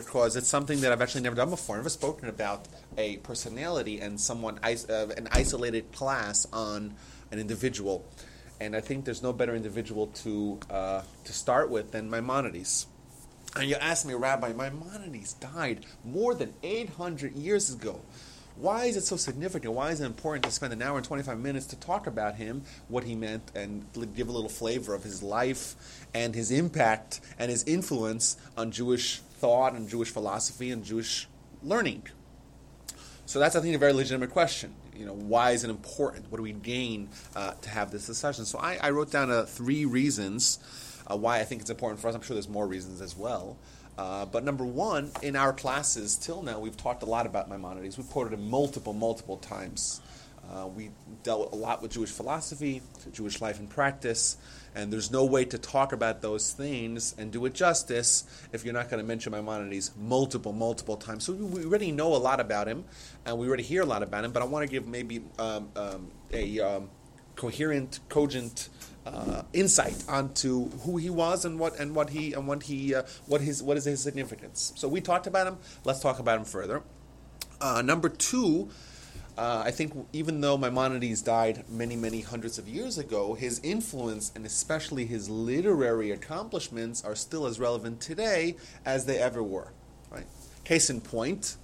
because it's something that I've actually never done before. I've never spoken about a personality and someone, uh, an isolated class on an individual. And I think there's no better individual to, uh, to start with than Maimonides. And you ask me, Rabbi, Maimonides died more than 800 years ago. Why is it so significant? Why is it important to spend an hour and 25 minutes to talk about him, what he meant, and give a little flavor of his life and his impact and his influence on Jewish thought and Jewish philosophy and Jewish learning? So that's, I think, a very legitimate question. You know, why is it important? What do we gain uh, to have this discussion? So I, I wrote down uh, three reasons uh, why I think it's important for us. I'm sure there's more reasons as well. Uh, but number one, in our classes till now, we've talked a lot about Maimonides. We've quoted him multiple, multiple times. Uh, we dealt a lot with Jewish philosophy, Jewish life and practice, and there's no way to talk about those things and do it justice if you're not going to mention Maimonides multiple, multiple times. So we already know a lot about him, and we already hear a lot about him, but I want to give maybe um, um, a um, coherent, cogent uh, insight onto who he was and what and what he and what he uh, what his what is his significance. So we talked about him. Let's talk about him further. Uh, number two, uh, I think even though Maimonides died many many hundreds of years ago, his influence and especially his literary accomplishments are still as relevant today as they ever were. Right. Case in point,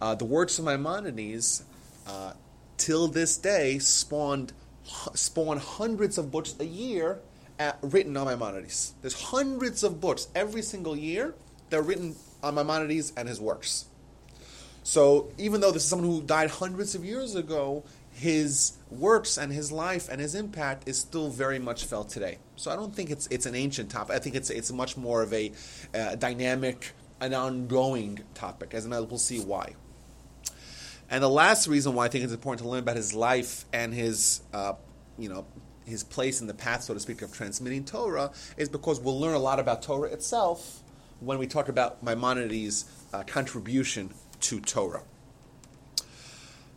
uh, the works of Maimonides uh, till this day spawned spawn hundreds of books a year at, written on Maimonides. There's hundreds of books every single year that are written on Maimonides and his works. So even though this is someone who died hundreds of years ago, his works and his life and his impact is still very much felt today. So I don't think it's it's an ancient topic. I think it's it's much more of a uh, dynamic, an ongoing topic. As we'll see why. And the last reason why I think it's important to learn about his life and his, uh, you know, his place in the path, so to speak, of transmitting Torah is because we'll learn a lot about Torah itself when we talk about Maimonides' uh, contribution to Torah.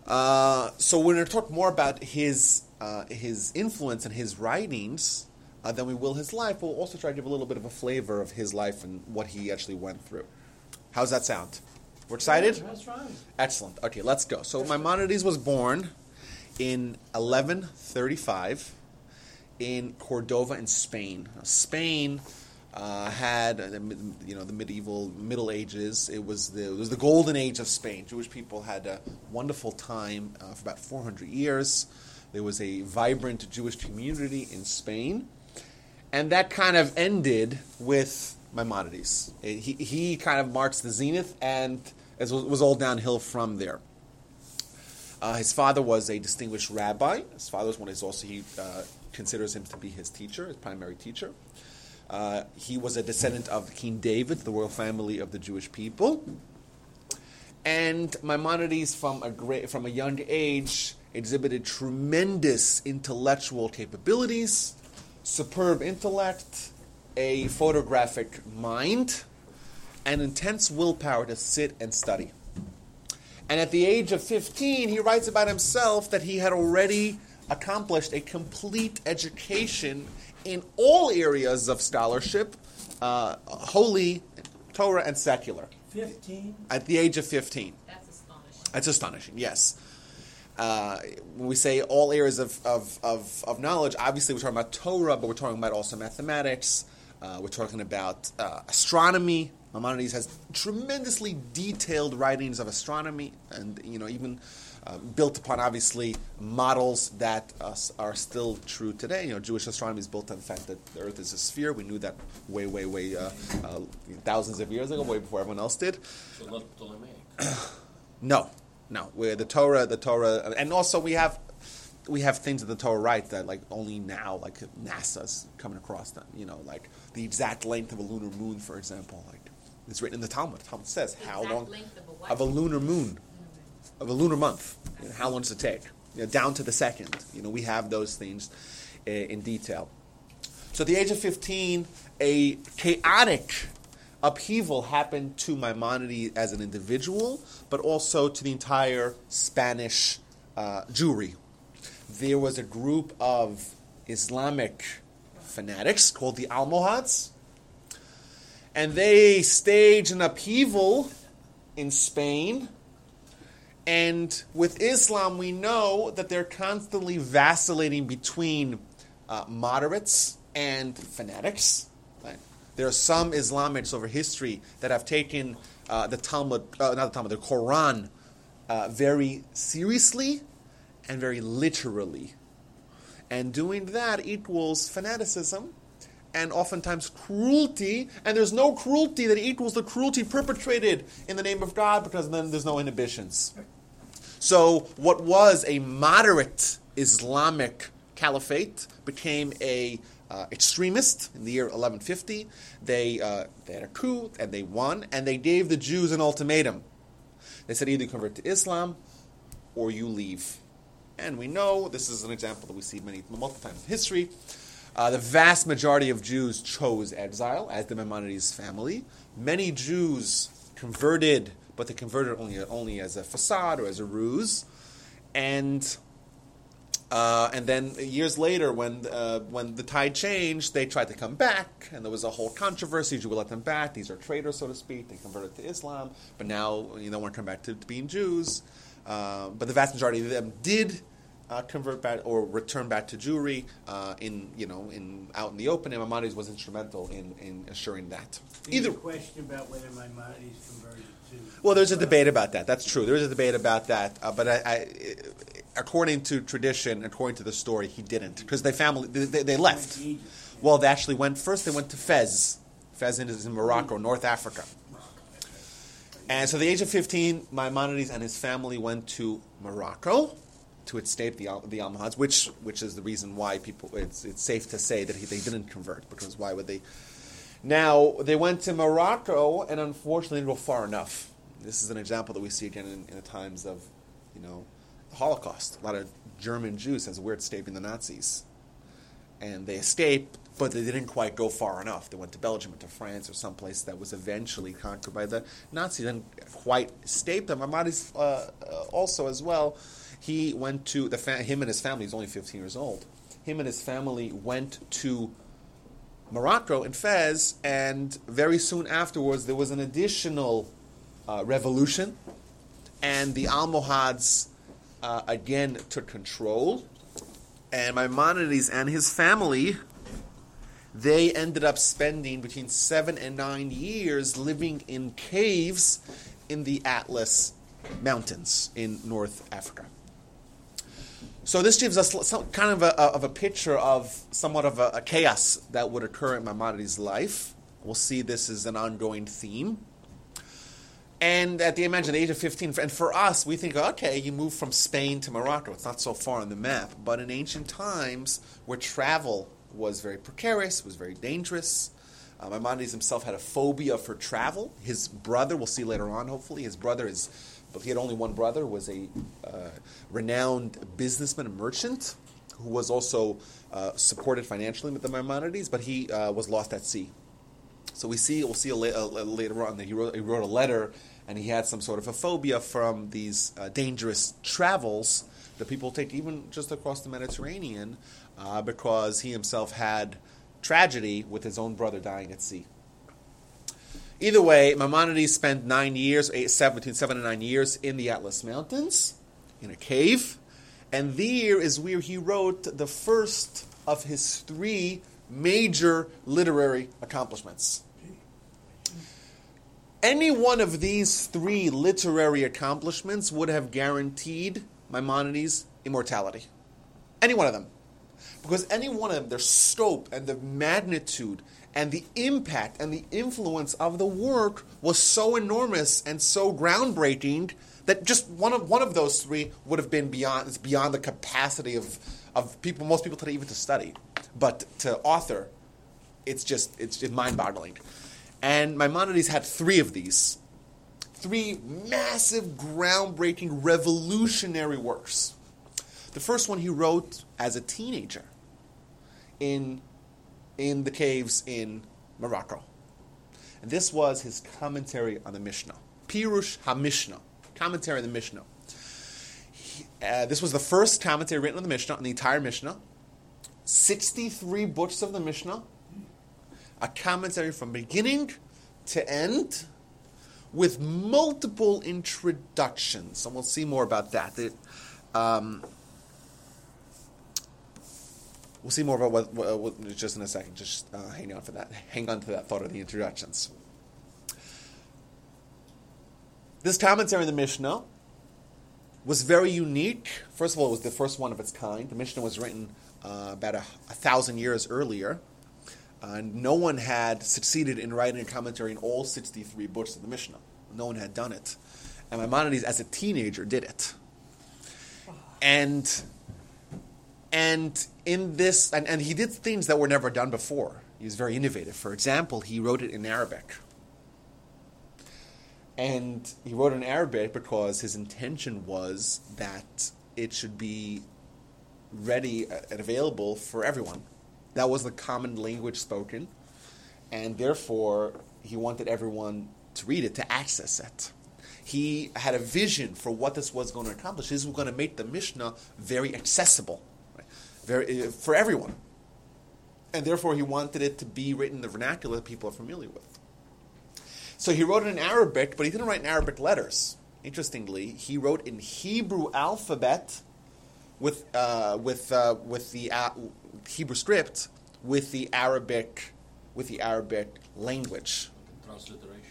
Uh, so we're going to talk more about his uh, his influence and his writings uh, than we will his life. We'll also try to give a little bit of a flavor of his life and what he actually went through. How's that sound? We're excited? Excellent. Okay, let's go. So Maimonides was born in 1135 in Cordova in Spain. Spain uh, had uh, you know the medieval Middle Ages. It was the it was the golden age of Spain. Jewish people had a wonderful time uh, for about 400 years. There was a vibrant Jewish community in Spain, and that kind of ended with Maimonides. He, he kind of marks the zenith, and it was all downhill from there. Uh, his father was a distinguished rabbi. His father was one. Is also he uh, considers him to be his teacher, his primary teacher. Uh, he was a descendant of King David, the royal family of the Jewish people. And Maimonides, from a great, from a young age, exhibited tremendous intellectual capabilities, superb intellect, a photographic mind, and intense willpower to sit and study. And at the age of 15, he writes about himself that he had already accomplished a complete education in all areas of scholarship, uh, holy, Torah, and secular. 15? At the age of 15. That's astonishing. That's astonishing, yes. Uh, when we say all areas of, of, of, of, knowledge, obviously we're talking about Torah, but we're talking about also mathematics, uh, we're talking about uh, astronomy. Maimonides has tremendously detailed writings of astronomy, and you know even uh, built upon obviously models that are still true today. You know, Jewish astronomy is built on the fact that the Earth is a sphere. We knew that way, way, way uh, uh, thousands of years ago, way before everyone else did. So not Ptolemaic. no, no. Where the Torah, the Torah, and also we have we have things in the Torah right that like only now like NASA's coming across them. You know, like the exact length of a lunar moon, for example. Like it's written in the Talmud. The Talmud says The how long of a what? of a lunar moon, of a lunar month. You know, how long does it take? You know, down to the second. You know, we have those things uh, in detail. So at the age of 15, a chaotic upheaval happened to Maimonides as an individual, but also to the entire Spanish uh, Jewry. There was a group of Islamic fanatics called the Almohads, And they staged an upheaval in Spain. And with Islam, we know that they're constantly vacillating between uh, moderates and fanatics. Right? There are some Islamics over history that have taken uh, the Talmud, uh, not the Talmud, the Quran, uh, very seriously and very literally. And doing that equals fanaticism and oftentimes cruelty, and there's no cruelty that equals the cruelty perpetrated in the name of God because then there's no inhibitions. So, what was a moderate Islamic caliphate became a uh, extremist in the year 1150. They, uh, they had a coup and they won, and they gave the Jews an ultimatum. They said either convert to Islam or you leave. And we know this is an example that we see many multiple times in history. Uh, the vast majority of Jews chose exile, as the Maimonides' family. Many Jews converted but they converted only only as a facade or as a ruse, and. Uh, and then years later, when uh, when the tide changed, they tried to come back, and there was a whole controversy. You would let them back; these are traitors, so to speak. They converted to Islam, but now you don't want to come back to, to being Jews. Uh, but the vast majority of them did uh, convert back or return back to Jewry uh, in you know in out in the open, and Maimonides was instrumental in, in assuring that. Either question about whether Maimonides converted. Well, there's a debate about that. That's true. There is a debate about that, uh, but I, I, according to tradition, according to the story, he didn't because they family they, they left. Well, they actually went first. They went to Fez. Fez is in Morocco, North Africa. And so, at the age of 15, Maimonides and his family went to Morocco to escape the the Almohads, which which is the reason why people it's it's safe to say that he, they didn't convert because why would they? Now they went to Morocco and unfortunately didn't go far enough. This is an example that we see again in, in the times of, you know, the Holocaust. A lot of German Jews has weird escaping the Nazis, and they escaped, but they didn't quite go far enough. They went to Belgium, went to France, or someplace that was eventually conquered by the Nazis. Didn't quite escape them. Maimonides uh, also as well he went to the fa- him and his family. He's only 15 years old. Him and his family went to Morocco in Fez, and very soon afterwards there was an additional uh, revolution, and the Almohads uh, again took control, and Maimonides and his family. They ended up spending between seven and nine years living in caves in the Atlas Mountains in North Africa. So this gives us some kind of a, of a picture of somewhat of a, a chaos that would occur in Maimonides' life. We'll see this as an ongoing theme. And at the imagine the age of 15, and for us, we think, okay, you move from Spain to Morocco. It's not so far on the map. But in ancient times, where travel was very precarious, was very dangerous, uh, Maimonides himself had a phobia for travel. His brother, we'll see later on, hopefully, his brother is but he had only one brother, was a uh, renowned businessman and merchant who was also uh, supported financially with the Maimonides, but he uh, was lost at sea. So we see, we'll see a la- a later on that he wrote, he wrote, a letter and he had some sort of a phobia from these uh, dangerous travels that people take even just across the Mediterranean uh, because he himself had tragedy with his own brother dying at sea. Either way, Maimonides spent nine years, eight, seven, between seven and nine years in the Atlas Mountains, in a cave. And there is where he wrote the first of his three major literary accomplishments. Any one of these three literary accomplishments would have guaranteed Maimonides immortality. Any one of them. Because any one of them, their scope and the magnitude and the impact and the influence of the work was so enormous and so groundbreaking that just one of one of those three would have been beyond beyond the capacity of of people most people today even to study. But to author it's just it's, it's mind-boggling. And maimonides had three of these. Three massive groundbreaking revolutionary works. The first one he wrote as a teenager in in the caves in Morocco. And this was his commentary on the Mishnah. Pirush HaMishnah, commentary on the Mishnah. He, uh, this was the first commentary written on the Mishnah, on the entire Mishnah. 63 books of the Mishnah, a commentary from beginning to end with multiple introductions, and we'll see more about that. Um, we'll see more about what, what, what, just in a second. Just uh, hang on for that. Hang on to that thought of the introductions. This commentary in the Mishnah was very unique. First of all, it was the first one of its kind. The Mishnah was written uh, about a, a, thousand years earlier. Uh, no one had succeeded in writing a commentary in all 63 books of the Mishnah. No one had done it. And Maimonides, as a teenager, did it. And and in this, and, and he did things that were never done before. He was very innovative. For example, he wrote it in Arabic. And he wrote in Arabic because his intention was that it should be ready uh, and available for everyone. That was the common language spoken. And therefore, he wanted everyone to read it, to access it. He had a vision for what this was going to accomplish. This was going to make the Mishnah very accessible? Very, uh, for everyone. And therefore, he wanted it to be written in the vernacular that people are familiar with. So he wrote it in Arabic, but he didn't write in Arabic letters. Interestingly, he wrote in Hebrew alphabet with uh, with uh, with the uh, Hebrew script with the Arabic with the Arabic language. Transliteration.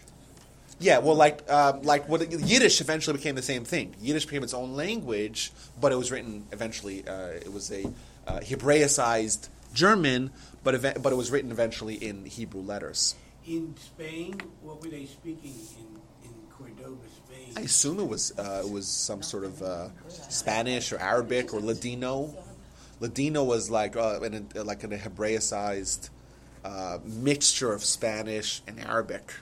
Yeah, well, like uh, like what Yiddish eventually became the same thing. Yiddish became its own language, but it was written eventually. Uh, it was a uh, Hebraicized German, but ev- but it was written eventually in Hebrew letters. In Spain, what were they speaking in, in Cordoba, Spain? I assume it was uh, it was some sort of uh, Spanish or Arabic or Ladino. Ladino was like uh, an, like an Hebraicized uh, mixture of Spanish and Arabic.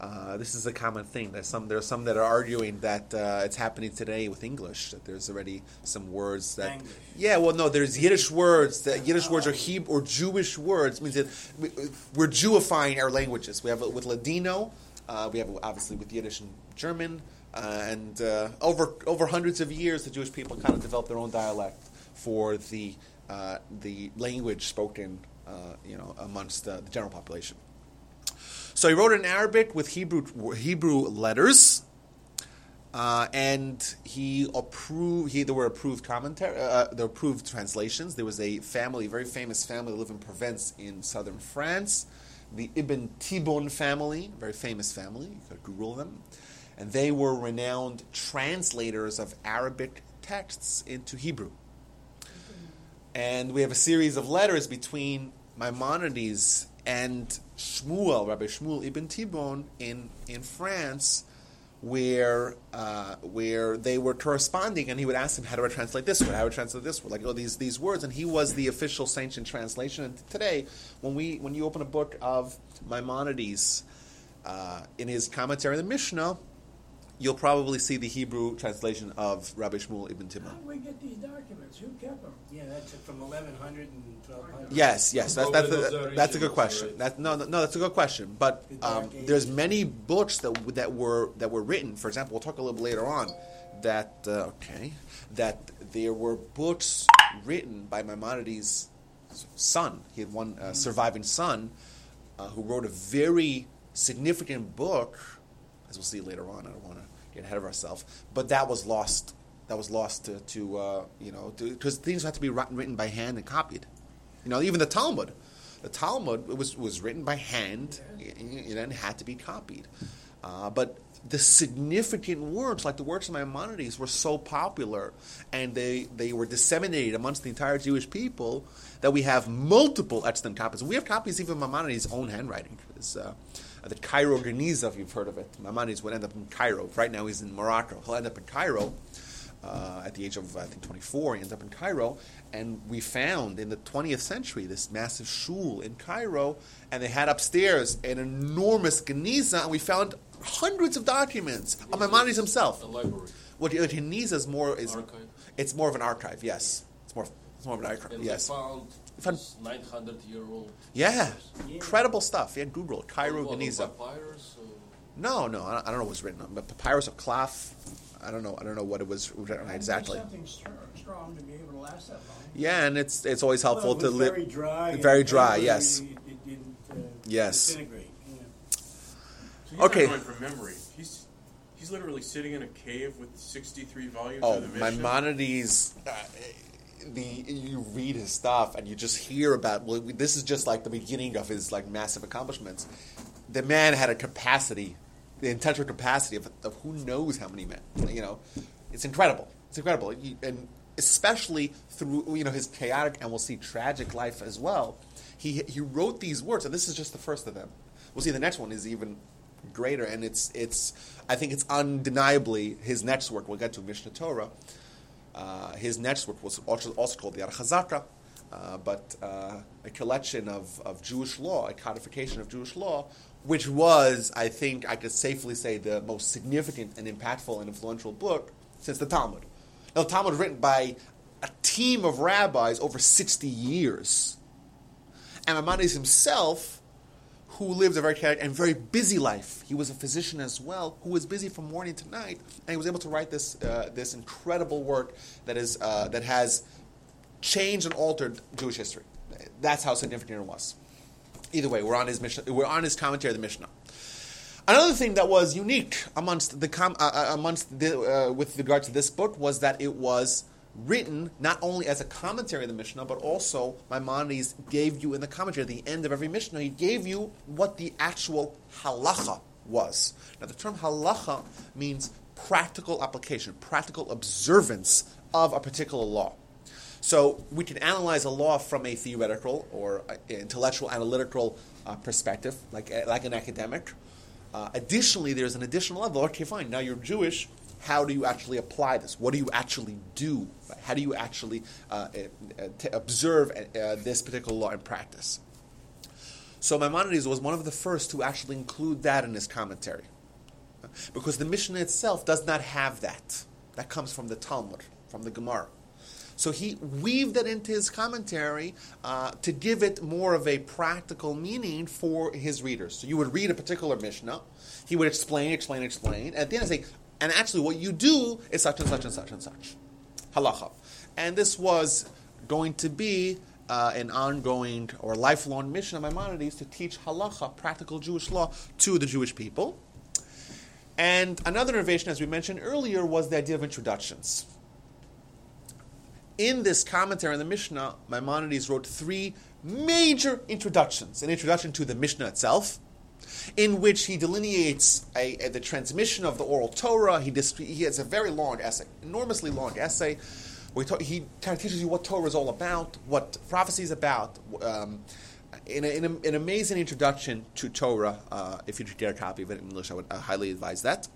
Uh, this is a common thing. There's some there are some that are arguing that uh, it's happening today with English. That there's already some words that English. yeah, well, no, there's Yiddish words. That Yiddish words are Hebrew or Jewish words. It means that we, we're Jewifying our languages. We have it with Ladino. Uh, we have it obviously with Yiddish and German. Uh, and uh, over over hundreds of years, the Jewish people kind of developed their own dialect for the uh, the language spoken, uh, you know, amongst uh, the general population. So he wrote in Arabic with Hebrew Hebrew letters, uh, and he approved. He there were approved commentary, uh, there were approved translations. There was a family, very famous family, lived in Provence in southern France, the Ibn Tibbon family, very famous family. You could Google them, and they were renowned translators of Arabic texts into Hebrew. And we have a series of letters between Maimonides and Shmuel, Rabbi Shmuel ibn Tibbon in, in France, where uh, where they were corresponding, and he would ask him, "How do I translate this word? How do I translate this word?" Like all these these words, and he was the official sanctioned translation. And today, when we when you open a book of Maimonides uh, in his commentary on the Mishnah, you'll probably see the Hebrew translation of Rabbi Shmuel ibn How did we get these documents? Who kept them? Yeah, that's from 1100 and 1200. Yes, yes, that's, that's, Probably a, that's a good question. right? That, no, no, no, that's a good question. But um, there's many books that that were that were written. For example, we'll talk a little bit later on that uh, okay that there were books written by Maimonides' son. He had one uh, surviving son uh, who wrote a very significant book, as we'll see later on. I don't want to get ahead of ourselves, but that was lost. That was lost to, to uh, you know, because things had to be written by hand and copied. You know, even the Talmud. The Talmud was, was written by hand y- and had to be copied. Uh, but the significant words, like the works of Maimonides, were so popular and they, they were disseminated amongst the entire Jewish people that we have multiple extant copies. We have copies even of Maimonides' own handwriting. Uh, the Cairo Geniza, if you've heard of it. Maimonides would end up in Cairo. Right now he's in Morocco. He'll end up in Cairo uh, at the age of I think 24. He ends up in Cairo, and we found in the 20th century this massive shul in Cairo, and they had upstairs an enormous geniza, and we found hundreds of documents of Maimonides himself. A library. What the geniza is more is Archive. it's more of an archive. Yes, it's more it's more of an archive. And Yes, found, Found- this 900 year old. yeah, Yeah. incredible stuff. Yeah, Google it, Cairo What, geniza. Papyrus, or- No, no, I don't know what was written on, but papyrus of cloth. I don't know. I don't know what it was written on exactly. Something strong, strong to be able to last that long. Yeah, and it's it's always helpful Well, it to live. Very dry. Very dry, paper, yes. It, it didn't uh, Yes. disintegrate. Yeah. Okay. going from memory. He's he's literally sitting in a cave with 63 volumes Oh, of the Mishnah. Maimonides, uh, the you read his stuff and you just hear about. Well, this is just like the beginning of his like massive accomplishments. The man had a capacity, the intellectual capacity of, of who knows how many men. You know, it's incredible. It's incredible, He- and especially through you know his chaotic and we'll see tragic life as well. He he wrote these words, and this is just the first of them. We'll see the next one is even greater, and it's it's I think it's undeniably his next work. We'll get to Mishnah Torah. Uh, his network was also, also called the Yad HaChazakah, uh, but uh, a collection of, of Jewish law, a codification of Jewish law, which was, I think, I could safely say, the most significant and impactful and influential book since the Talmud. Now, the Talmud was written by a team of rabbis over 60 years. And Maimonides himself who lived a very chaotic and very busy life. He was a physician as well, who was busy from morning to night, and he was able to write this uh, this incredible work that is uh, that has changed and altered Jewish history. That's how significant it was. Either way, we're on his mission. We're on his commentary of the Mishnah. Another thing that was unique amongst the com- uh, uh, amongst the, uh, with regard to this book was that it was written not only as a commentary of the Mishnah, but also Maimonides gave you in the commentary at the end of every Mishnah, he gave you what the actual halacha was. Now, the term halacha means practical application, practical observance of a particular law. So we can analyze a law from a theoretical or intellectual, analytical uh, perspective, like like an academic. Uh, additionally, there's an additional level. Okay, fine. Now you're Jewish. How do you actually apply this? What do you actually do? How do you actually uh, uh, t- observe uh, this particular law in practice? So Maimonides was one of the first to actually include that in his commentary, because the Mishnah itself does not have that. That comes from the Talmud, from the Gemara. So he weaved that into his commentary uh, to give it more of a practical meaning for his readers. So you would read a particular Mishnah, he would explain, explain, explain, and at the end say, and actually what you do is such and such and such and such. Halacha. And this was going to be uh, an ongoing or lifelong mission of Maimonides to teach halacha, practical Jewish law, to the Jewish people. And another innovation, as we mentioned earlier, was the idea of introductions in this commentary on the Mishnah, Maimonides wrote three major introductions. An introduction to the Mishnah itself, in which he delineates a, a- the transmission of the oral Torah. He, dis- he has a very long essay, enormously long essay, where he, ta- he kind of teaches you what Torah is all about, what prophecy is about. Um, in, a, in an amazing introduction to Torah, uh, if you get a copy of it in English, I would uh, highly advise that.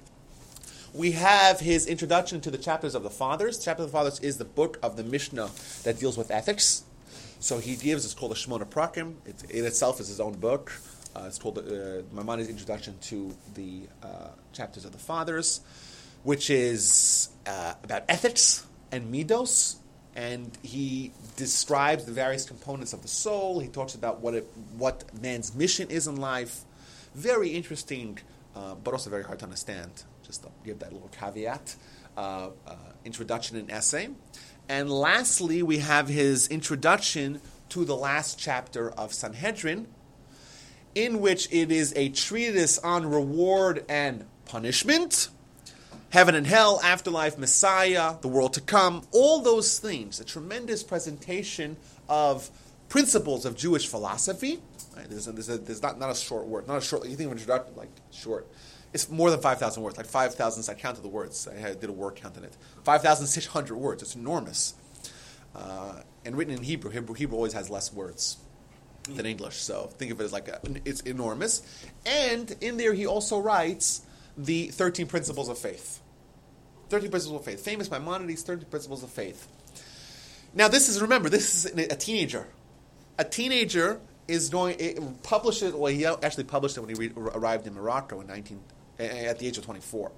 We have his introduction to the chapters of the Fathers. Chapter of the Fathers is the book of the Mishnah that deals with ethics. So he gives, it's called the Shemona Prakim. It, in itself is his own book. Uh, it's called uh, Maimonides' Introduction to the uh, Chapters of the Fathers, which is uh, about ethics and midos. And he describes the various components of the soul. He talks about what, it, what man's mission is in life. Very interesting, uh, but also very hard to understand. Just to give that little caveat. Uh, uh, introduction and essay. And lastly, we have his introduction to the last chapter of Sanhedrin, in which it is a treatise on reward and punishment, heaven and hell, afterlife, Messiah, the world to come, all those things. A tremendous presentation of principles of Jewish philosophy. Right? There's, a, there's, a, there's not, not a short word, not a short. You think of introduction like short. It's more than five thousand words, like five thousand. I counted the words. I did a word count on it. Five thousand six hundred words. It's enormous, uh, and written in Hebrew. Hebrew. Hebrew always has less words than English. So think of it as like a, it's enormous. And in there, he also writes the 13 principles of faith. 13 principles of faith. Famous Maimonides, 13 principles of faith. Now, this is, remember, this is a teenager. A teenager is going, it published it, well, he actually published it when he re- arrived in Morocco in 19, at the age of 24.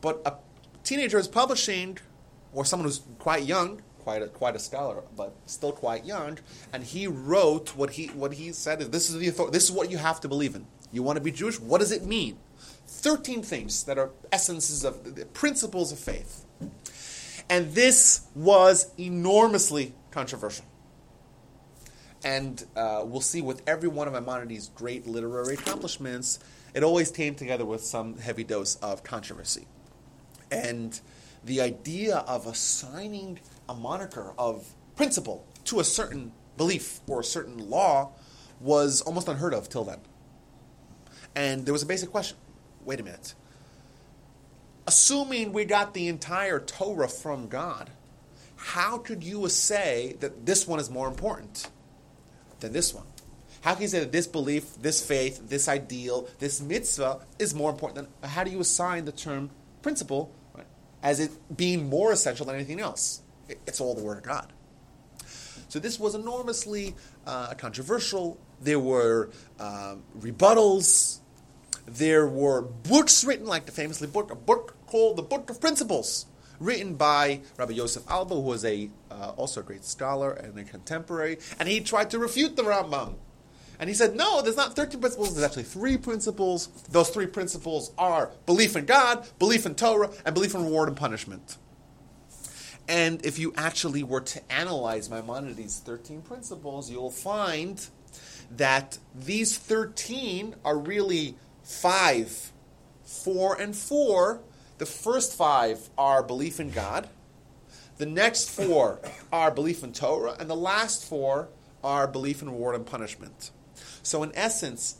But a teenager is publishing, or someone who's quite young, quite a, quite a scholar, but still quite young, and he wrote what he what he said is this is the author- this is what you have to believe in. You want to be Jewish? What does it mean? Thirteen things that are essences of the principles of faith, and this was enormously controversial. And uh, we'll see with every one of Maimonides' great literary accomplishments, it always came together with some heavy dose of controversy. And the idea of assigning a moniker of principle to a certain belief or a certain law was almost unheard of till then. And there was a basic question wait a minute. Assuming we got the entire Torah from God, how could you say that this one is more important than this one? How can you say that this belief, this faith, this ideal, this mitzvah is more important than? How do you assign the term principle right, as it being more essential than anything else? It's all the Word of God. So this was enormously uh, controversial. There were um, rebuttals. There were books written, like the famously book, a book called the Book of Principles, written by Rabbi Yosef Albo, who was a uh, also a great scholar and a contemporary, and he tried to refute the Rambam. And he said, no, there's not 13 principles, there's actually three principles. Those three principles are belief in God, belief in Torah, and belief in reward and punishment. And if you actually were to analyze Maimonides' 13 principles, you'll find that these 13 are really five, four, and four. The first five are belief in God. The next four are belief in Torah. And the last four are belief in reward and punishment. So, in essence,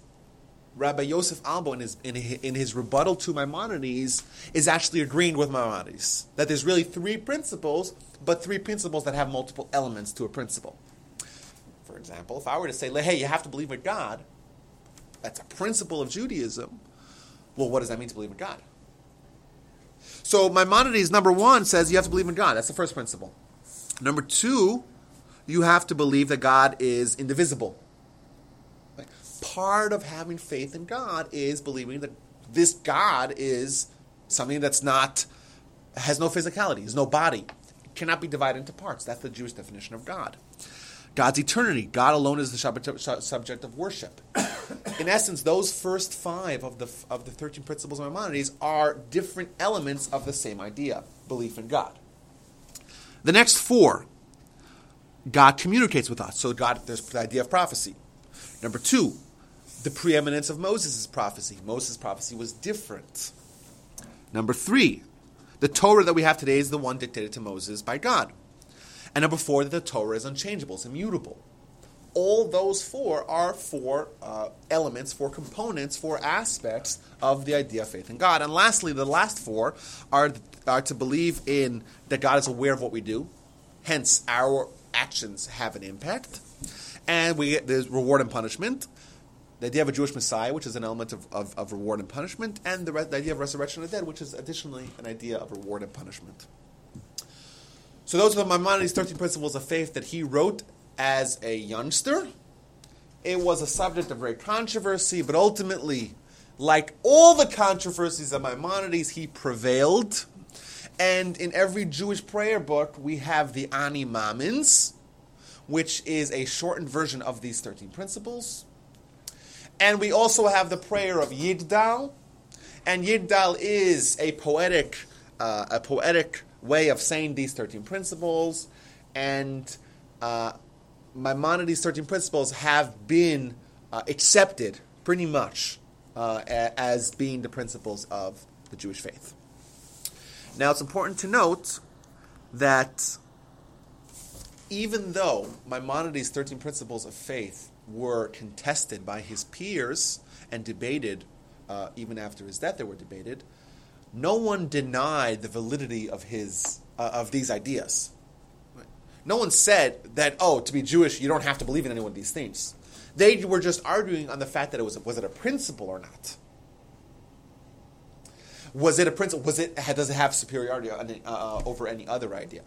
Rabbi Yosef Albo, in his, in his, in his rebuttal to Maimonides, is actually agreeing with Maimonides that there's really three principles, but three principles that have multiple elements to a principle. For example, if I were to say, hey, you have to believe in God, that's a principle of Judaism. Well, what does that mean to believe in God? So Maimonides, number one, says you have to believe in God. That's the first principle. Number two, you have to believe that God is indivisible. Part of having faith in God is believing that this God is something that's not has no physicality, has no body, cannot be divided into parts. That's the Jewish definition of God. God's eternity. God alone is the subject of worship. In essence, those first five of the of the thirteen principles of Maimonides are different elements of the same idea: belief in God. The next four, God communicates with us. So God, there's the idea of prophecy. Number two, the preeminence of Moses' prophecy. Moses' prophecy was different. Number three, the Torah that we have today is the one dictated to Moses by God. And number four, that the Torah is unchangeable, it's immutable. All those four are four uh, elements, four components, four aspects of the idea of faith in God. And lastly, the last four are, are to believe in that God is aware of what we do, hence our actions have an impact. And we get there's reward and punishment the idea of a Jewish Messiah, which is an element of, of, of reward and punishment, and the, re- the, idea of resurrection of the dead, which is additionally an idea of reward and punishment. So those are the Maimonides' 13 principles of faith that he wrote as a youngster. It was a subject of great controversy, but ultimately, like all the controversies of Maimonides, he prevailed. And in every Jewish prayer book, we have the Ani Maamins, which is a shortened version of these 13 principles. And we also have the prayer of Yigdal, and Yigdal is a poetic, uh, a poetic way of saying these thirteen principles, and uh, Maimonides' thirteen principles have been uh, accepted pretty much uh, as being the principles of the Jewish faith. Now, it's important to note that even though Maimonides' thirteen principles of faith were contested by his peers and debated, uh, even after his death, they were debated. No one denied the validity of his uh, of these ideas. No one said that oh, to be Jewish, you don't have to believe in any one of these things. They were just arguing on the fact that it was was it a principle or not. Was it a principle? Was it does it have superiority uh, over any other idea?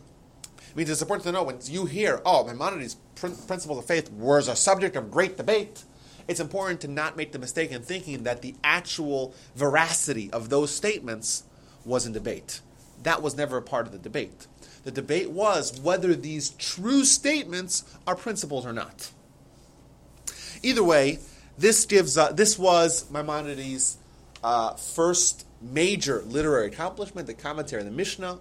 I mean, it's important to know when you hear, oh, Maimonides' principles of faith was a subject of great debate, it's important to not make the mistake in thinking that the actual veracity of those statements was in debate. That was never a part of the debate. The debate was whether these true statements are principles or not. Either way, this gives uh, this was Maimonides' uh, first major literary accomplishment, the commentary on the Mishnah,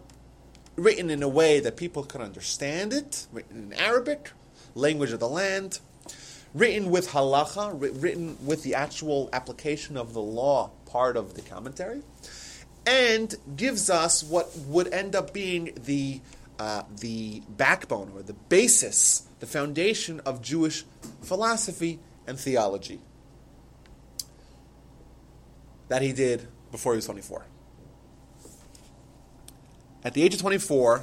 written in a way that people could understand it, written in Arabic, language of the land, written with halacha, written with the actual application of the law part of the commentary, and gives us what would end up being the uh, the backbone or the basis, the foundation of Jewish philosophy and theology that he did before he was 24. At the age of 24,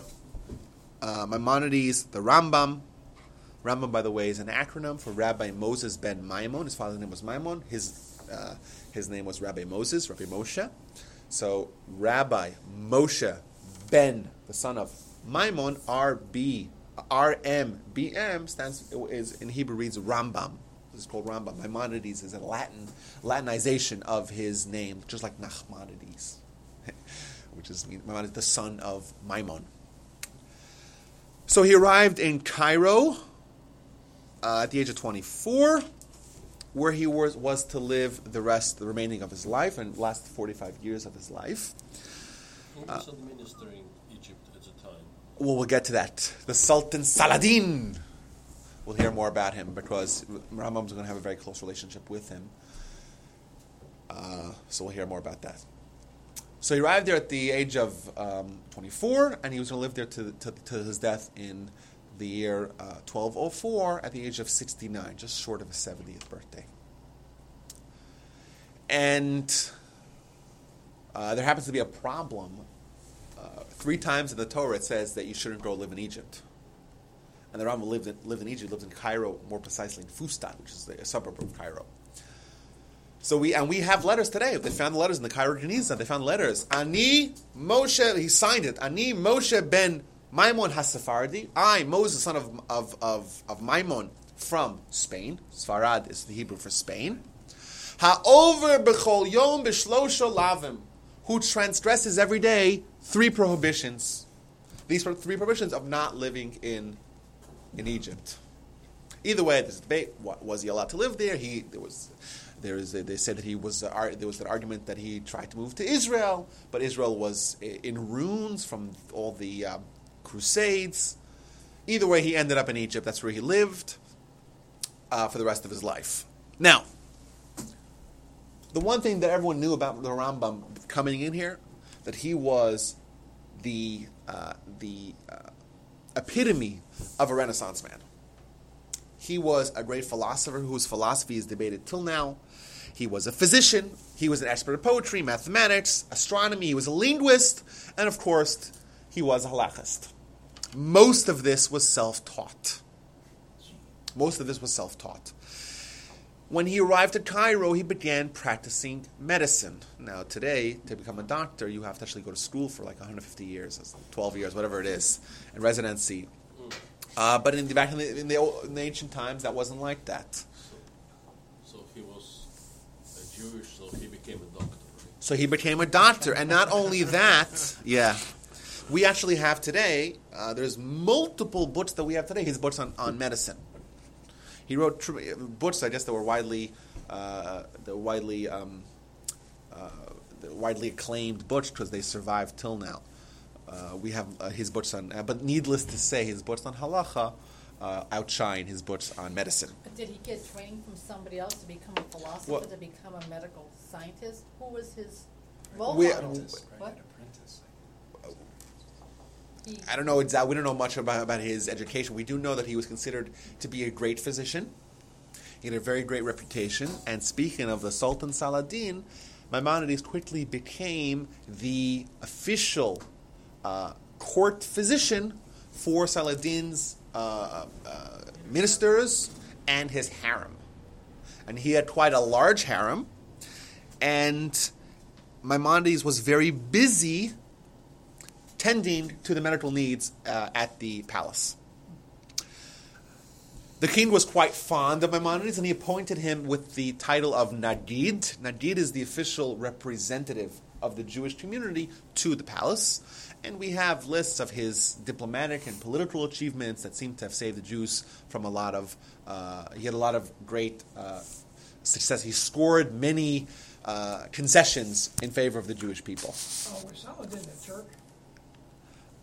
uh, Maimonides, the Rambam, Rambam, by the way, is an acronym for Rabbi Moses ben Maimon. His father's name was Maimon. His, uh, his name was Rabbi Moses, Rabbi Moshe. So, Rabbi Moshe ben, the son of Maimon, R-B, R-M-B-M stands, is, in Hebrew reads Rambam. This is called Rambam. Maimonides is a Latin, Latinization of his name, just like Nachmanides, which is Maimonides, the son of Maimon. So he arrived in Cairo uh, at the age of 24, where he was, was to live the rest, the remaining of his life, and last 45 years of his life. Who was administering Egypt at the time? Well, we'll get to that. The Sultan Saladin. We'll hear more about him because Rambam's going to have a very close relationship with him. Uh, so we'll hear more about that. So he arrived there at the age of um, 24, and he was going to live there to, to, to his death in the year uh, 1204 at the age of 69, just short of his 70th birthday. And uh, there happens to be a problem. Uh, three times in the Torah it says that you shouldn't go live in Egypt. And the Rambam lived in, lived in Egypt, lived in Cairo, more precisely in Fustat, which is a suburb of Cairo. So we and we have letters today. They found the letters in the Cairo Geniza. They found letters. Ani Moshe, he signed it. Ani Moshe ben Maimon Hasafardi. I, Moses, son of, of, of, of Maimon from Spain. Sfarad is the Hebrew for Spain. Ha'over b'chol yom b'shlosho lavim. Who transgresses every day three prohibitions. These are three prohibitions of not living in, in Egypt. Either way, there's debate. What, was he allowed to live there? He there was there is a, they said that he was uh, ar- there was an argument that he tried to move to Israel, but Israel was in ruins from all the um, crusades. Either way, he ended up in Egypt. That's where he lived uh, for the rest of his life. Now, the one thing that everyone knew about the Rambam coming in here, that he was the uh, the uh, epitome of a Renaissance man. He was a great philosopher whose philosophy is debated till now. He was a physician. He was an expert in poetry, mathematics, astronomy. He was a linguist, and of course, he was a halachist. Most of this was self-taught. Most of this was self-taught. When he arrived at Cairo, he began practicing medicine. Now, today, to become a doctor, you have to actually go to school for like 150 years, 12 years, whatever it is, and residency. Uh, but in the, back in the, in, the, in the ancient times, that wasn't like that. So, so he was a Jewish, so he became a doctor, right? So he became a doctor, and not only that, yeah, we actually have today. Uh, there's multiple books that we have today. His books on, on medicine. He wrote tr- books, I guess, that were widely, uh, that widely, um, uh, widely acclaimed books because they survived till now. Uh, we have uh, his books on, uh, but needless to say, his books on halacha uh, outshine his books on medicine. But did he get training from somebody else to become a philosopher, Well- to become a medical scientist? Who was his role We- model? What? He- I don't know exactly. We don't know much about, about his education. We do know that he was considered to be a great physician. He had a very great reputation. And speaking of the Sultan Saladin, Maimonides quickly became the official uh, court physician for Saladin's uh, uh, ministers and his harem. And he had quite a large harem. And Maimonides was very busy tending to the medical needs uh, at the palace. The king was quite fond of Maimonides and he appointed him with the title of Nagid. Nagid is the official representative of the Jewish community to the palace. And we have lists of his diplomatic and political achievements that seem to have saved the Jews from a lot of. Uh, he had a lot of great uh, success. He scored many uh, concessions in favor of the Jewish people. Oh, was Saladin a Turk?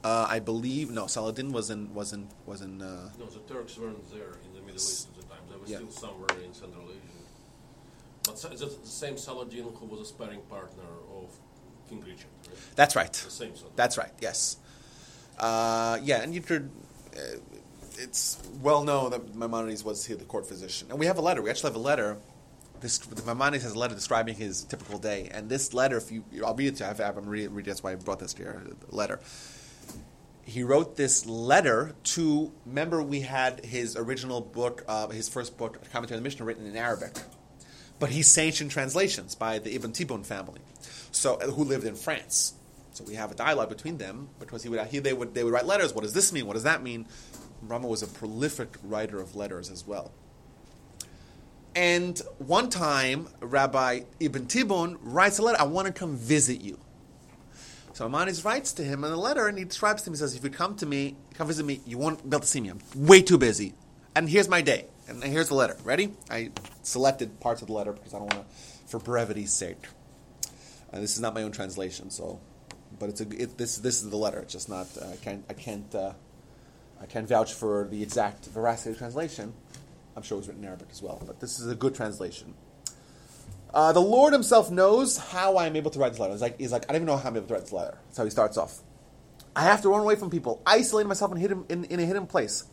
Uh, I believe no. Saladin was in was in was in. Uh, No, the Turks weren't there in the Middle East at the time. They were Yeah. still somewhere in Central Asia. But is it the same Saladin who was a sparring partner of King Richard, right? That's right. The same. That's right. Yes. Uh, yeah, and you could. Uh, it's well known that Maimonides was here, the court physician, and we have a letter. We actually have a letter. This Maimonides has a letter describing his typical day, and this letter, if you, I'll read it to you. I have, I'm reading, reading. That's why I brought this here. The letter. He wrote this letter to. Remember, we had his original book, uh, his first book, commentary on the Mishnah, written in Arabic, but he's sanctioned translations by the Ibn Tibbon family, so who lived in France. So we have a dialogue between them because he would he, they would they would write letters. What does this mean? What does that mean? Rama was a prolific writer of letters as well. And one time, Rabbi Ibn Tibbon writes a letter. I want to come visit you. So Maimonides writes to him in a letter, and he describes to him. He says, "If you come to me, come visit me. You won't be able to see me. I'm way too busy. And here's my day. And here's the letter. Ready? I selected parts of the letter because I don't want to, for brevity's sake. Uh, this is not my own translation, so, but it's a it, this this is the letter. It's just not. Uh, I can't I can't uh, I can't vouch for the exact veracity of the translation. I'm sure it was written in Arabic as well, but this is a good translation. Uh, the Lord Himself knows how I am able to write this letter. He's like, he's like, I don't even know how I'm able to write this letter. That's how he starts off. I have to run away from people, isolate myself in, hidden, in, in a hidden place.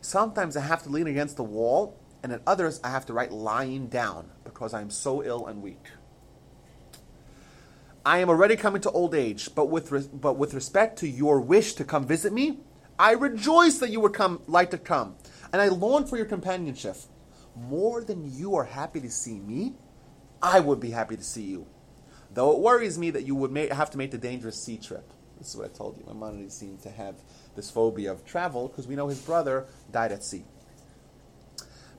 Sometimes I have to lean against the wall, and at others I have to write lying down because I am so ill and weak. I am already coming to old age, but with but with respect to your wish to come visit me, I rejoice that you would come like to come, and I long for your companionship. More than you are happy to see me, I would be happy to see you. Though it worries me that you would ma- have to make the dangerous sea trip. This is what I told you. My Maimonides seemed to have this phobia of travel because we know his brother died at sea.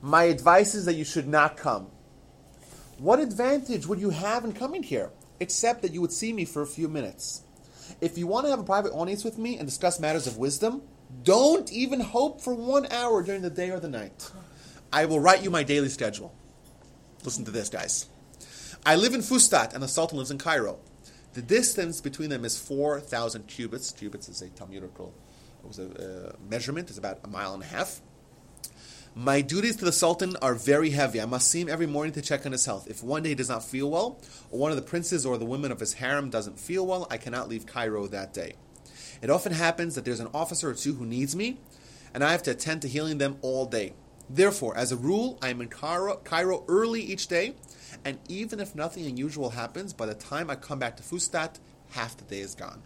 My advice is that you should not come. What advantage would you have in coming here, except that you would see me for a few minutes? If you want to have a private audience with me and discuss matters of wisdom, don't even hope for one hour during the day or the night. I will write you my daily schedule. Listen to this, guys. I live in Fustat, and the Sultan lives in Cairo. The distance between them is 4,000 cubits. Cubits is a Talmudical it was a uh, measurement. It's about a mile and a half. My duties to the Sultan are very heavy. I must see him every morning to check on his health. If one day he does not feel well, or one of the princes or the women of his harem doesn't feel well, I cannot leave Cairo that day. It often happens that there's an officer or two who needs me, and I have to attend to healing them all day. Therefore, as a rule, I am in Cairo, Cairo early each day, and even if nothing unusual happens, by the time I come back to Fustat, half the day is gone.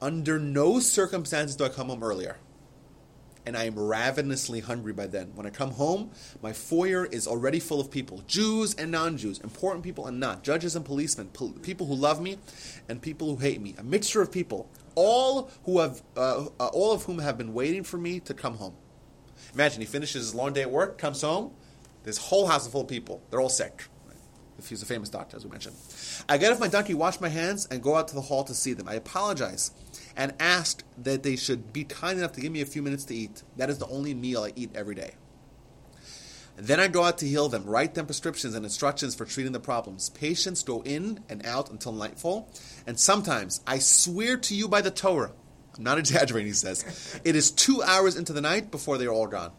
Under no circumstances do I come home earlier. And I am ravenously hungry by then. When I come home, my foyer is already full of people Jews and non Jews, important people and not, judges and policemen, pol- people who love me and people who hate me. A mixture of people, all, who have, uh, uh, all of whom have been waiting for me to come home. Imagine he finishes his long day at work, comes home, this whole house is full of people. They're all sick. If he's a famous doctor, as we mentioned. I get off my donkey, wash my hands, and go out to the hall to see them. I apologize and ask that they should be kind enough to give me a few minutes to eat. That is the only meal I eat every day. Then I go out to heal them, write them prescriptions and instructions for treating the problems. Patients go in and out until nightfall, and sometimes, I swear to you by the Torah, I'm not exaggerating, he says, it is two hours into the night before they are all gone.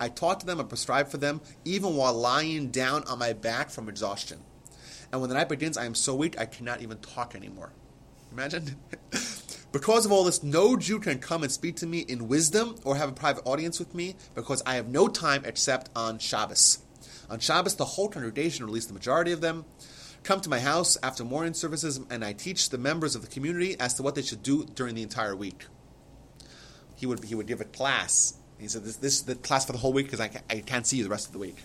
I talk to them and prescribe for them, even while lying down on my back from exhaustion. And when the night begins, I am so weak I cannot even talk anymore. Imagine. because of all this, no Jew can come and speak to me in wisdom or have a private audience with me because I have no time except on Shabbos. On Shabbos, the whole congregation, or at least the majority of them, come to my house after morning services and I teach the members of the community as to what they should do during the entire week. He would, he would give a class. He said, This, this is the class for the whole week because I, ca- I can't see you the rest of the week.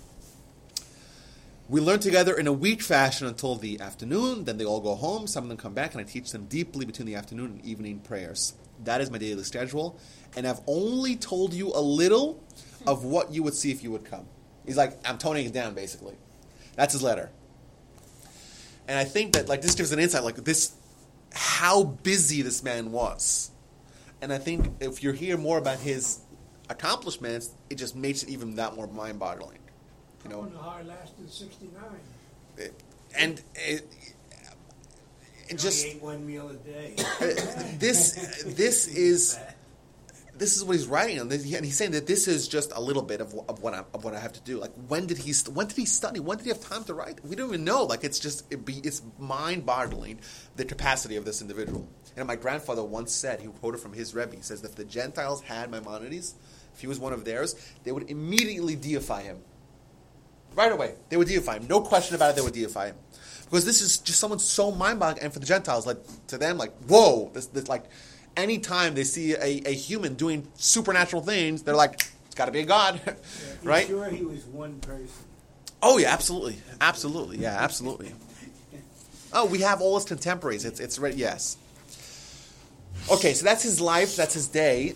We learn together in a week fashion until the afternoon. Then they all go home. Some of them come back, and I teach them deeply between the afternoon and evening prayers. That is my daily schedule, and I've only told you a little of what you would see if you would come. He's like, I'm toning it down, basically. That's his letter. And I think that like this gives an insight, like this, how busy this man was. And I think if you hear more about his accomplishments, it just makes it even that more mind-boggling. You know, I lasted sixty-nine. and it, just ate one meal a day. this this is this is what he's writing on, and he's saying that this is just a little bit of, of what I, of what I have to do. Like, when did he st- when did he study? When did he have time to write? We don't even know. Like, it's just it be, it's mind boggling the capacity of this individual. And my grandfather once said, he quoted from his Rebbe, he says that if the Gentiles had Maimonides, if he was one of theirs, they would immediately deify him. Right away, they would deify him. No question about it. They would deify him because this is just someone so mind-boggling. And for the Gentiles, like to them, like whoa, this, this like anytime they see a, a human doing supernatural things, they're like, it's got to be a god, Yeah, right? Sure, he was one person. Oh yeah, absolutely, absolutely, yeah, absolutely. Oh, we have all his contemporaries. It's it's right. Yes. Okay, so that's his life. That's his day,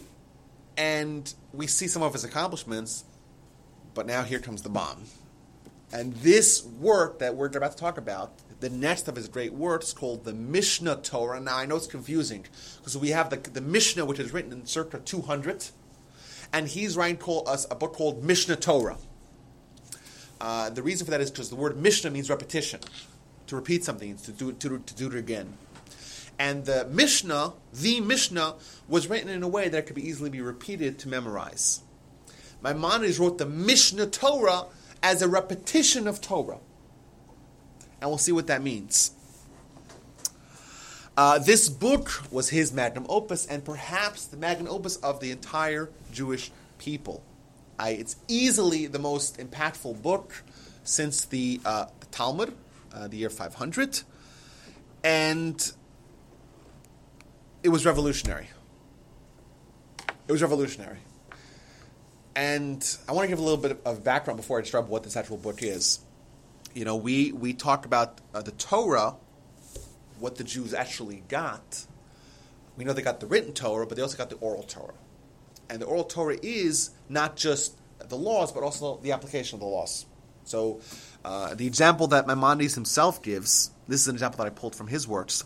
and we see some of his accomplishments. But now here comes the bomb, and this work that we're about to talk about, the next of his great works, called the Mishnah Torah. Now I know it's confusing because we have the the Mishnah, which is written in circa two hundred, and he's writing called us a book called Mishnah Torah. Uh, the reason for that is because the word Mishnah means repetition, to repeat something, to do, to, to do it again. And the Mishnah, the Mishnah, was written in a way that could be easily be repeated to memorize. Maimonides wrote the Mishnah Torah as a repetition of Torah. And we'll see what that means. Uh, this book was his magnum opus, and perhaps the magnum opus of the entire Jewish people. I, it's easily the most impactful book since the, uh, the Talmud, uh, the year 500, and it was revolutionary. It was revolutionary. And I want to give a little bit of background before I describe what this actual book is. You know, we, we talk about uh, the Torah, what the Jews actually got. We know they got the written Torah, but they also got the oral Torah. And the oral Torah is not just the laws, but also the application of the laws. So, uh, the example that Maimonides himself gives, this is an example that I pulled from his works.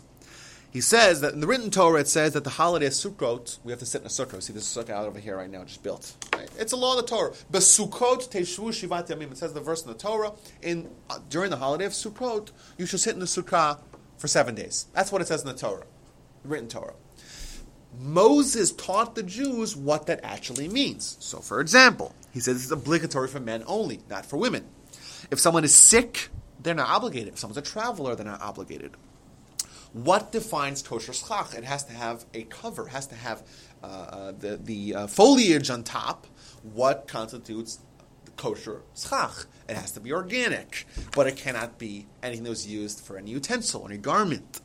He says that in the written Torah, it says that the holiday of Sukkot, we have to sit in a sukkah. See this sukkah out over here right now, just built. Right? It's a law of the Torah. Besukkot teshvu shivat yamim. It says the verse in the Torah. In uh, during the holiday of Sukkot, you should sit in the sukkah for seven days. That's what it says in the Torah, the written Torah. Moses taught the Jews what that actually means. So, for example, he says it's obligatory for men only, not for women. If someone is sick, they're not obligated. If someone's a traveler, they're not obligated. What defines kosher schach? It has to have a cover, has to have uh, uh, the, the uh, foliage on top. What constitutes kosher schach? It has to be organic, but it cannot be anything that was used for any utensil, any garment.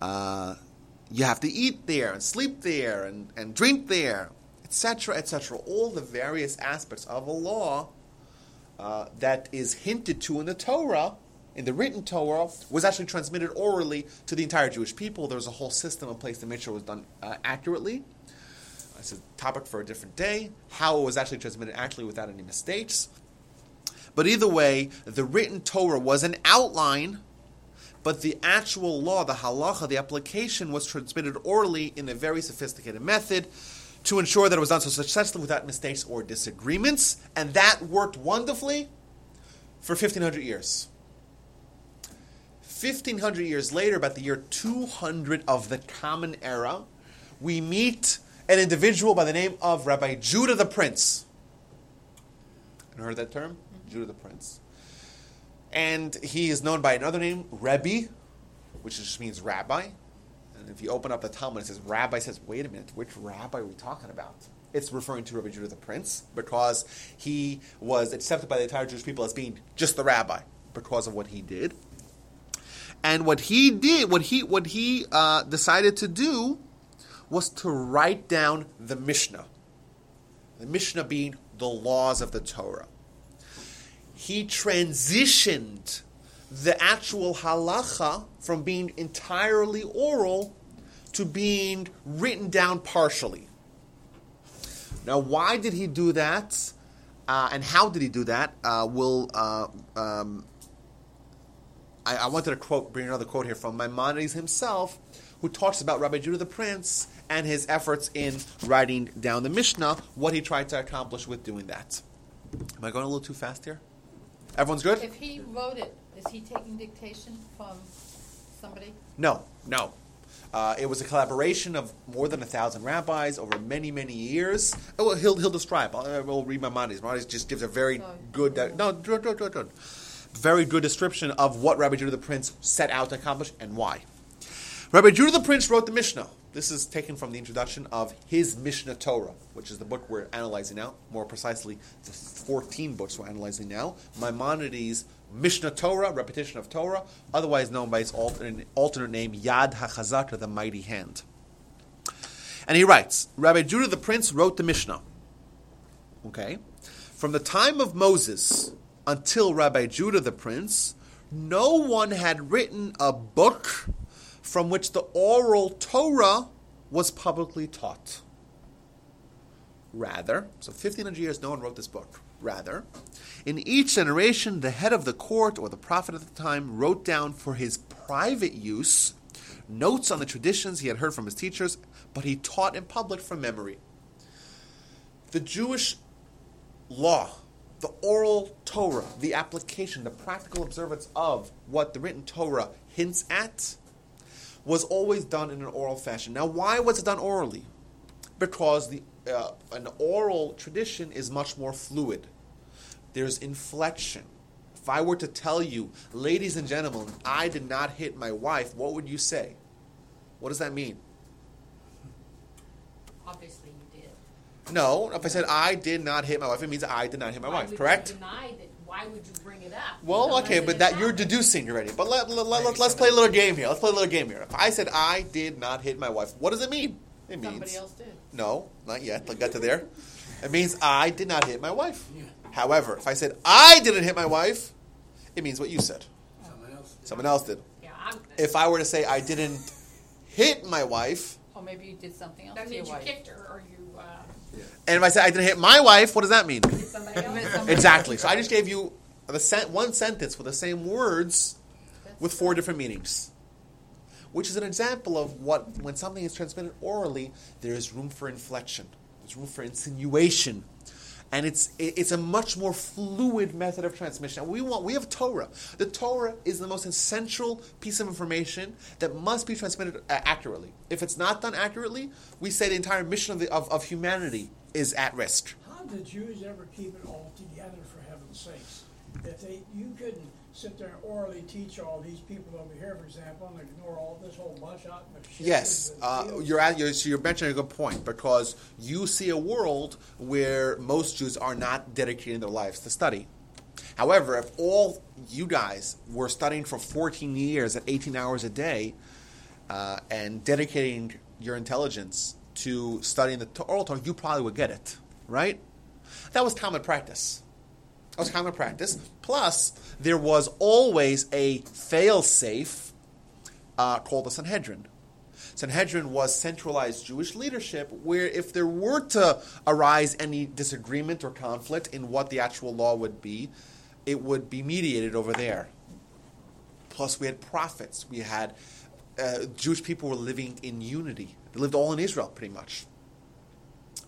Uh, you have to eat there and sleep there and, and drink there, etc., etc. All the various aspects of a law uh, that is hinted to in the Torah, in the written Torah, was actually transmitted orally to the entire Jewish people. There was a whole system in place to make sure it was done uh, accurately. It's a topic for a different day. How it was actually transmitted accurately without any mistakes. But either way, the written Torah was an outline but the actual law, the halacha, the application was transmitted orally in a very sophisticated method to ensure that it was done so successfully without mistakes or disagreements, and that worked wonderfully for 1500 years. 1500 years later, about the year 200 of the Common Era, we meet an individual by the name of Rabbi Judah the Prince. You heard that term? Mm-hmm. Judah the Prince and he is known by another name, Rebbe, which just means rabbi. And if you open up the Talmud, it says rabbi says, wait a minute, which rabbi are we talking about? It's referring to Rabbi Judah the Prince because he was accepted by the entire Jewish people as being just the rabbi because of what he did. And what he did, what he what he uh, decided to do, was to write down the Mishnah. The Mishnah being the laws of the Torah he transitioned the actual halacha from being entirely oral to being written down partially. Now, why did he do that? Uh, and how did he do that? Uh, will uh, um, I, I, wanted to quote, bring another quote here from Maimonides himself, who talks about Rabbi Judah the Prince and his efforts in writing down the Mishnah, what he tried to accomplish with doing that. Am I going a little too fast here? Everyone's good? If he wrote it, is he taking dictation from somebody? No, no. Uh, it was a collaboration of more than a thousand rabbis over many, many years. Oh, well, he'll, he'll describe. I'll, I'll read Maimonides. Maimonides just gives a very good, uh, no, do, do, do. Very good description of what Rabbi Judah the Prince set out to accomplish and why. Rabbi Judah the Prince wrote the Mishnah. This is taken from the introduction of his Mishnah Torah, which is the book we're analyzing now. More precisely, the 14 books we're analyzing now. Maimonides' Mishnah Torah, repetition of Torah, otherwise known by its alternate, name Yad HaChazakah, the mighty hand. And he writes, Rabbi Judah the Prince wrote the Mishnah. Okay? From the time of Moses until Rabbi Judah the Prince, no one had written a book from which the oral Torah was publicly taught. Rather, so 1500 years no one wrote this book. Rather, in each generation, the head of the court or the prophet at the time wrote down for his private use notes on the traditions he had heard from his teachers, but he taught in public from memory. The Jewish law, the oral Torah, the application, the practical observance of what the written Torah hints at, was always done in an oral fashion. Now, why was it done orally? Because the uh, an oral tradition is much more fluid. There's inflection. If I were to tell you, ladies and gentlemen, I did not hit my wife, what would you say? What does that mean? Obviously. No, if I said I did not hit my wife, it means I did not hit my Why wife, would correct? you deny that? Why would you bring it up? Well, Unless okay, but that has you're happened. deducing already. But let, let, let, us play a little game here. Let's play a little game here. If I said I did not hit my wife, what does it mean? It means Somebody else did. no, not yet. I got to there. It means I did not hit my wife. Yeah. However, if I said I didn't hit my wife, it means what you said. Someone else. Someone else did. Yeah, I'm. If I were to say I didn't hit my wife, or maybe you did something else That to your means you wife. kicked her or you and if I say I didn't hit my wife, what does that mean? did somebody else. Somebody Exactly. So I just gave you the sen- one sentence with the same words with four different meanings. Which is an example of what, when something is transmitted orally, there is room for inflection, there's room for insinuation. And it's, it's a much more fluid method of transmission. We want we have Torah. The Torah is the most essential piece of information that must be transmitted uh, accurately. If it's not done accurately, we say the entire mission of, the, of, of humanity is at risk. How did Jews ever keep it all together, for heaven's sakes? If they, you couldn't sit there and orally teach all these people over here, for example, and ignore all this whole bunch out in the shit Yes, uh, you're, at, you're so you're mentioning a good point because you see a world where most Jews are not dedicating their lives to study. However, if all you guys were studying for 14 years at 18 hours a day uh, and dedicating your intelligence to studying the oral Torah, you probably would get it, right? That was common practice. That was common practice. Plus, there was always a fail-safe uh, called the Sanhedrin. Sanhedrin was centralized Jewish leadership where if there were to arise any disagreement or conflict in what the actual law would be, it would be mediated over there. Plus, we had prophets. We had uh, Jewish people were living in unity. They lived all in Israel, pretty much.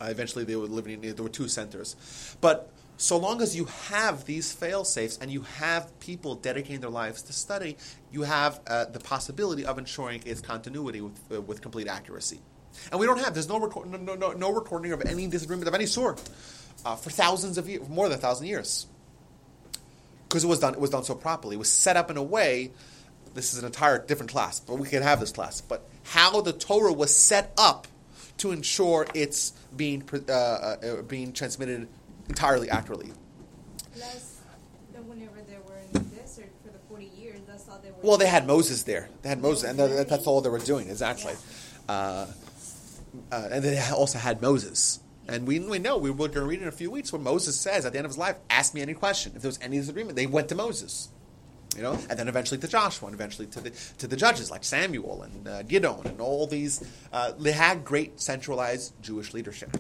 Uh, eventually, they were living in, there were two centers. But so long as you have these fail safes and you have people dedicating their lives to study, you have uh, the possibility of ensuring its continuity with, uh, with complete accuracy. And we don't have, there's no, record, no, no, no recording of any disagreement of any sort uh, for thousands of years, more than a thousand years. Because it was done, it was done so properly. It was set up in a way. This is an entire different class, but we can have this class. But how the Torah was set up to ensure it's being uh, uh, being transmitted entirely accurately. Plus, then whenever they were in the desert for the 40 years, that's all they were Well, they had Moses there. They had Moses, and that, that's all they were doing exactly. Uh, uh, and they also had Moses. And we, we know, we were going to read in a few weeks where Moses says at the end of his life, ask me any question. If there was any disagreement, they went to Moses. You know, and then eventually to Joshua, and eventually to the to the judges like Samuel and uh, Gideon and all these. Uh, they had great centralized Jewish leadership.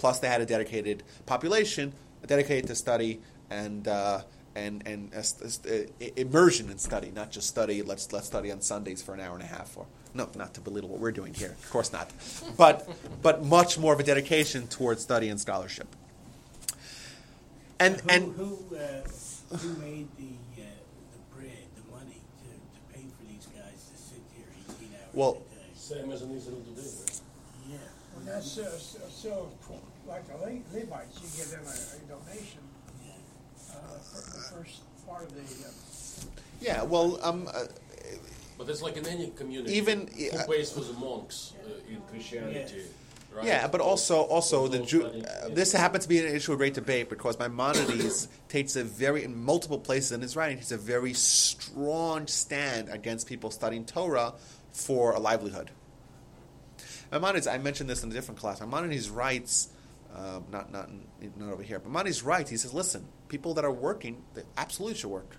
Plus, they had a dedicated population, dedicated to study and uh, and and uh, st- uh, immersion in study, not just study. Let's let's study on Sundays for an hour and a half. Or no, not to belittle what we're doing here, of course not. But but much more of a dedication towards study and scholarship. And who, and who, uh, who made the uh, the bread, the money to, to pay for these guys to sit here 18 hours Well, a day? Same as in Israel today. Right? Yeah. And that's uh, s- still like the Le- Levites, you give them a, a donation, uh, for the first part of the, uh, Yeah, well, um, uh, But it's like in any community. Even- who uh, pays for the monks uh, in Christianity. Right? Yeah, but also also the Those Jew. Uh, this happens to be an issue of great debate because Maimonides takes a very in multiple places in his writing takes a very strong stand against people studying Torah for a livelihood. Maimonides, I mentioned this in a different class. Maimonides writes, uh, not not not over here, but Maimonides right. He says, "Listen, people that are working, they absolutely should work."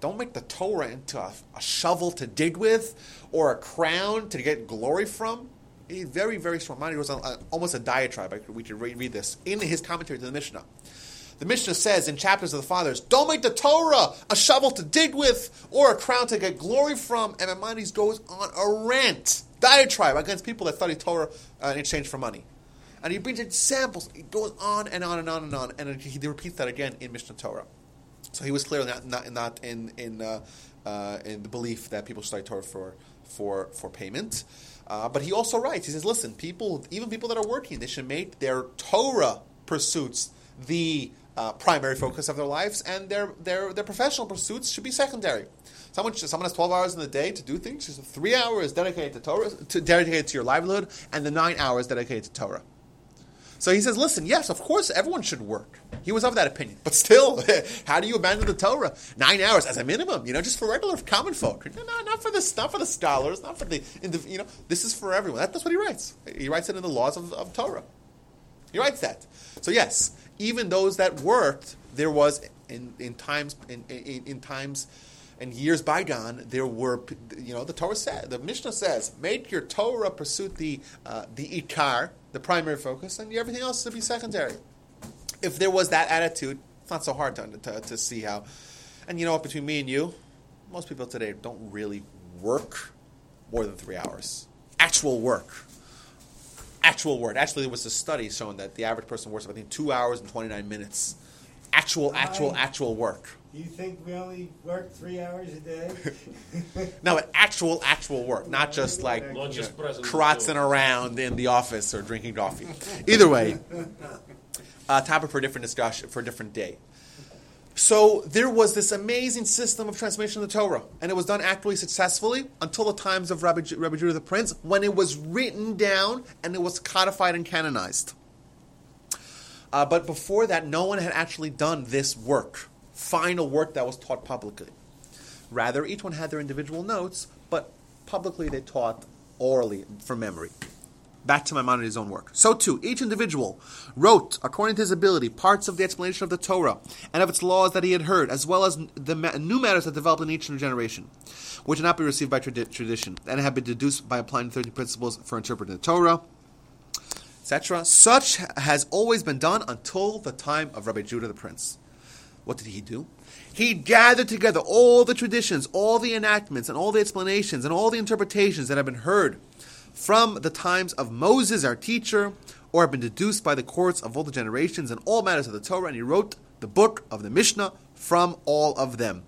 Don't make the Torah into a, a shovel to dig with or a crown to get glory from. He's very, very strong. Mine was uh, almost a diatribe. We could read, read this in his commentary to the Mishnah. The Mishnah says in chapters of the fathers, don't make the Torah a shovel to dig with or a crown to get glory from. And Maimonides goes on a rant, diatribe against people that study Torah uh, in exchange for money. And he brings in examples. He goes on and on and on and on. And he repeats that again in Mishnah Torah. So he was clear not not, in in uh, uh, in the belief that people study Torah for for for payment. Uh, but he also writes. He says, "Listen, people, even people that are working, they should make their Torah pursuits the uh, primary focus of their lives, and their their their professional pursuits should be secondary." Someone, someone has 12 hours in the day to do things. Three hours dedicated to Torah, to, dedicated to your livelihood, and the nine hours dedicated to Torah. So he says, listen, yes, of course, everyone should work. He was of that opinion. But still, how do you abandon the Torah? Nine hours as a minimum, you know, just for regular common folk. No, no, not for the, not for the scholars, not for the, you know, this is for everyone. That, that's what he writes. He writes it in the laws of, of Torah. He writes that. So yes, even those that worked, there was in, in times in, in, in times and years bygone, there were you know the Torah said the Mishnah says make your Torah pursuit the uh, the ikar, the primary focus, and everything else to be secondary. If there was that attitude, it's not so hard to, to, to see how. And you know what? Between me and you, most people today don't really work more than three hours. Actual work actual work. Actually, there was a study showing that the average person works, I think, two hours and 29 minutes. Actual, actual, actual work. Do you think we only work three hours a day? No, but actual, actual work, not just like Not you know, present. kratzing around in the office or drinking coffee. Either way, uh, topic for a different discussion for a different day. So there was this amazing system of transmission of the Torah, and it was done actually successfully until the times of Rabbi, Ju- Rabbi Judah the Prince, when it was written down and it was codified and canonized. Uh, but before that, no one had actually done this work, final work that was taught publicly. Rather, each one had their individual notes, but publicly they taught orally from memory. Back to Maimonides' own work. So too, each individual wrote, according to his ability, parts of the explanation of the Torah and of its laws that he had heard, as well as the ma- new matters that developed in each new generation, which had not been received by tradi- tradition, and had been deduced by applying the 30 principles for interpreting the Torah, etc. Such has always been done until the time of Rabbi Judah the Prince. What did he do? He gathered together all the traditions, all the enactments, and all the explanations, and all the interpretations that have been heard from the times of Moses, our teacher, or have been deduced by the courts of all the generations and all matters of the Torah, and he wrote the book of the Mishnah from all of them.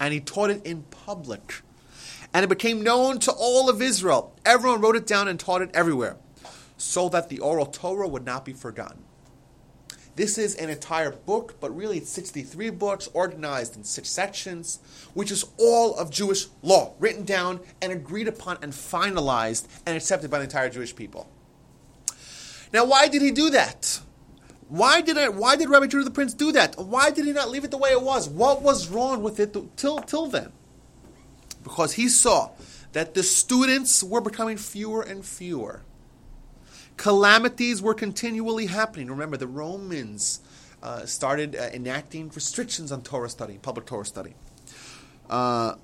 And he taught it in public. And it became known to all of Israel. Everyone wrote it down and taught it everywhere, so that the oral Torah would not be forgotten. This is an entire book, but really it's 63 books organized in six sections, which is all of Jewish law, written down and agreed upon and finalized and accepted by the entire Jewish people. Now, why did he do that? Why did I, why did Rabbi Judah the Prince do that? Why did he not leave it the way it was? What was wrong with it till, till then? Because he saw that the students were becoming fewer and fewer calamities were continually happening. Remember, the Romans uh, started uh, enacting restrictions on Torah study, public Torah study. Uh,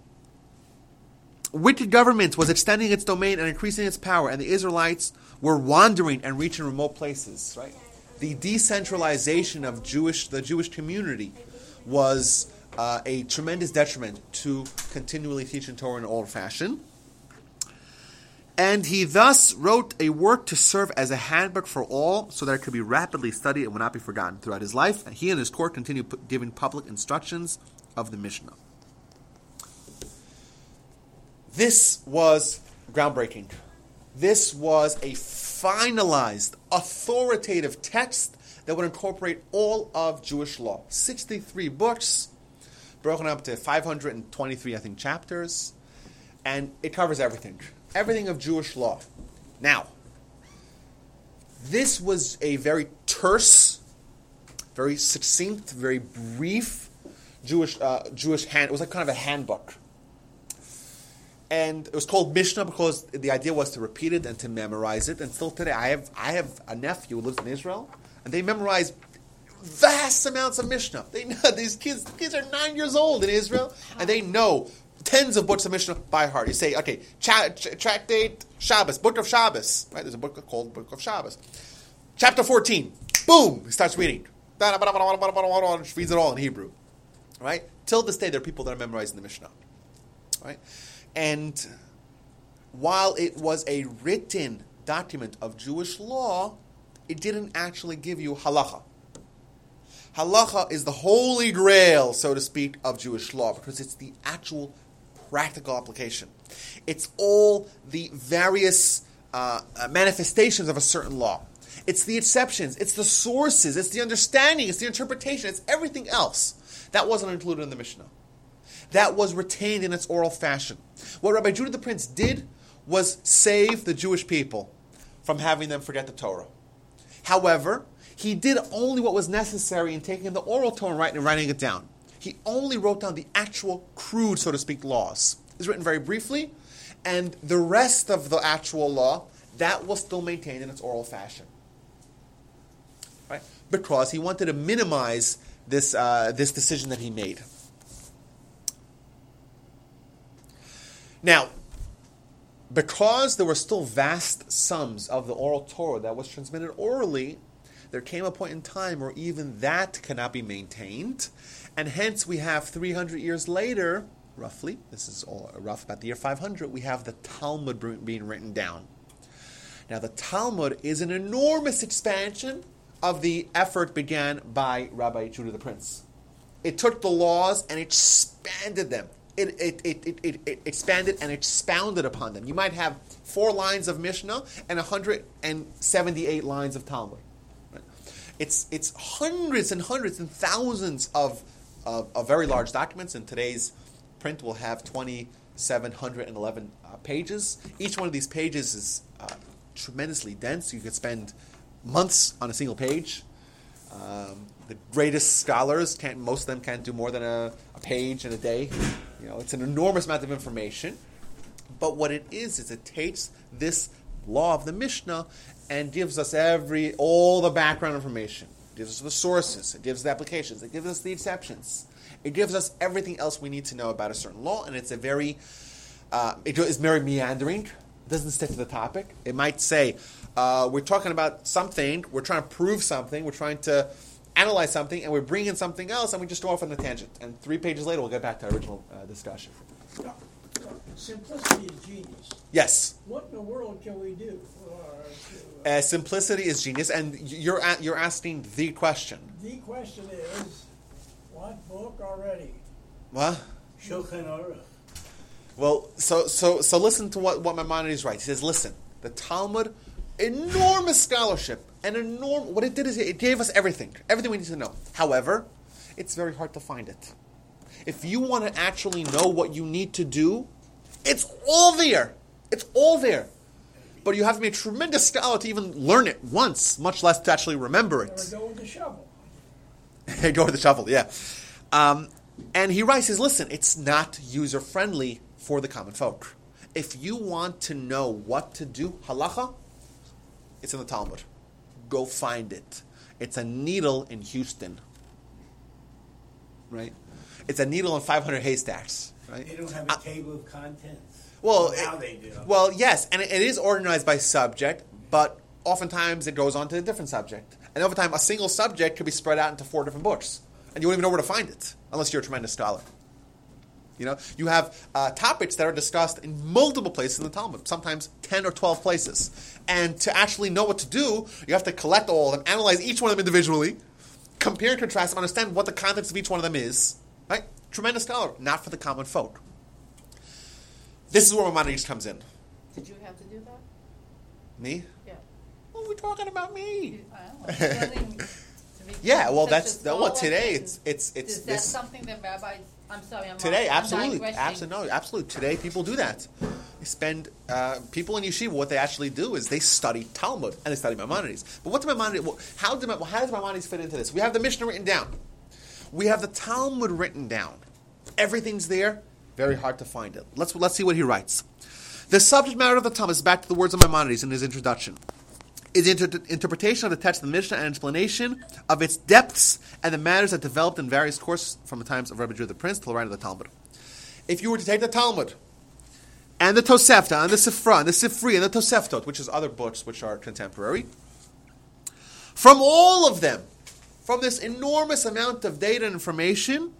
wicked government was extending its domain and increasing its power, and the Israelites were wandering and reaching remote places. Right, the decentralization of Jewish the Jewish community was uh, a tremendous detriment to continually teaching Torah in old fashion. And he thus wrote a work to serve as a handbook for all so that it could be rapidly studied and would not be forgotten throughout his life. And he and his court continued giving public instructions of the Mishnah. This was groundbreaking. This was a finalized, authoritative text that would incorporate all of Jewish law. 63 books, broken up to 523, I think, chapters, and it covers everything. Everything of Jewish law. Now, this was a very terse, very succinct, very brief Jewish uh, Jewish hand. It was like kind of a handbook, and it was called Mishnah because the idea was to repeat it and to memorize it. And still today, I have I have a nephew who lives in Israel, and they memorize vast amounts of Mishnah. They know these kids. Kids are nine years old in Israel, and they know tens of books of Mishnah by heart. You say, okay, cha- ch- tractate Shabbos, book of Shabbos. Right? There's a book called Book of Shabbos. Chapter 14. Boom! He starts reading. He reads it all in Hebrew. Right? Till this day, there are people that are memorizing the Mishnah. Right? And while it was a written document of Jewish law, it didn't actually give you halacha. Halacha is the holy grail, so to speak, of Jewish law because it's the actual practical application. It's all the various uh, uh, manifestations of a certain law. It's the exceptions, it's the sources, it's the understanding, it's the interpretation, it's everything else. That wasn't included in the Mishnah. That was retained in its oral fashion. What Rabbi Judah the Prince did was save the Jewish people from having them forget the Torah. However, he did only what was necessary in taking the oral Torah and writing it down. He only wrote down the actual crude, so to speak, laws. It's written very briefly, and the rest of the actual law, that was still maintained in its oral fashion. Right? Because he wanted to minimize this, uh, this decision that he made. Now, because there were still vast sums of the oral Torah that was transmitted orally, there came a point in time where even that cannot be maintained, and hence we have 300 years later, roughly, this is all rough, about the year 500, we have the Talmud being written down. Now, the Talmud is an enormous expansion of the effort began by Rabbi Judah the Prince. It took the laws and expanded them. It, it, it, it, it, expanded and expounded upon them. You might have four lines of Mishnah and 178 lines of Talmud. It's, it's hundreds and hundreds and thousands of, of, of very large documents. And today's print will have 2,711 uh, pages. Each one of these pages is uh, tremendously dense. You could spend months on a single page. Um, the greatest scholars can't, most of them can't do more than a, a page in a day. You know, it's an enormous amount of information. But what it is is it takes this law of the Mishnah and gives us every all the background information. Gives us the sources. It gives the applications. It gives us the exceptions. It gives us everything else we need to know about a certain law, and it's a very uh, it is very meandering. It doesn't stick to the topic. It might say uh, we're talking about something. We're trying to prove something. We're trying to analyze something, and we bring in something else, and we just go off on a tangent. And three pages later, we'll get back to our original uh, discussion. Simplicity is genius. Yes. What in the world can we do? Uh, uh, simplicity is genius, and you're a- you're asking the question. the question is, what book already? What? Shulchan Aruch. Well, so so so listen to what what Maimonides writes. He says, listen, the Talmud, enormous scholarship, and enormous. What it did is it gave us everything, everything we need to know. However, it's very hard to find it. If you want to actually know what you need to do, it's all there. It's all there. But you have to be a tremendous scholar to even learn it once, much less to actually remember it. go with the shovel? Go with the shovel, yeah. Um, and he writes, says, listen, it's not user friendly for the common folk. If you want to know what to do, halacha, it's in the Talmud. Go find it. It's a needle in Houston. Right? It's a needle in 500 haystacks. Right? They don't have a table of contents. Well, now it- they do. Well, yes, and it, it is organized by subject, but oftentimes it goes on to a different subject. And over time, a single subject could be spread out into four different books, and you won't even know where to find it unless you're a tremendous scholar. You know, you have uh, topics that are discussed in multiple places in the Talmud, sometimes ten or twelve places. And to actually know what to do, you have to collect all of them, analyze each one of them individually, compare and contrast them, understand what the context of each one of them is. Right? Tremendous scholar, not for the common folk. This is where Maimonides comes in. Did you have to do that? Me? Yeah. What are we talking about me? You- I don't know, building to be Yeah, well, that's a well. Today, it's it's it's Is that something that rabbis, I'm sorry, I'm. Today, absolutely, absolutely, no, absolutely. Today, people do that. They spend uh, people in yeshiva. What they actually do is they study Talmud and they study Maimonides. But what do Maimonides? well, How do how does Maimonides fit into this? We have the Mishnah written down. We have the Talmud written down. Everything's there. Very hard to find it. Let's let's see what he writes. The subject matter of the Talmud is back to the words of Maimonides in his introduction. Is inter- interpretation of the text of the Mishnah and explanation of its depths and the matters that developed in various courses from the times of Rabbi Judah the Prince till the writing of the Talmud. If you were to take the Talmud and the Tosefta and the Sifra and the Sifri and the Toseftot, which is other books which are contemporary, from all of them, from this enormous amount of data and information,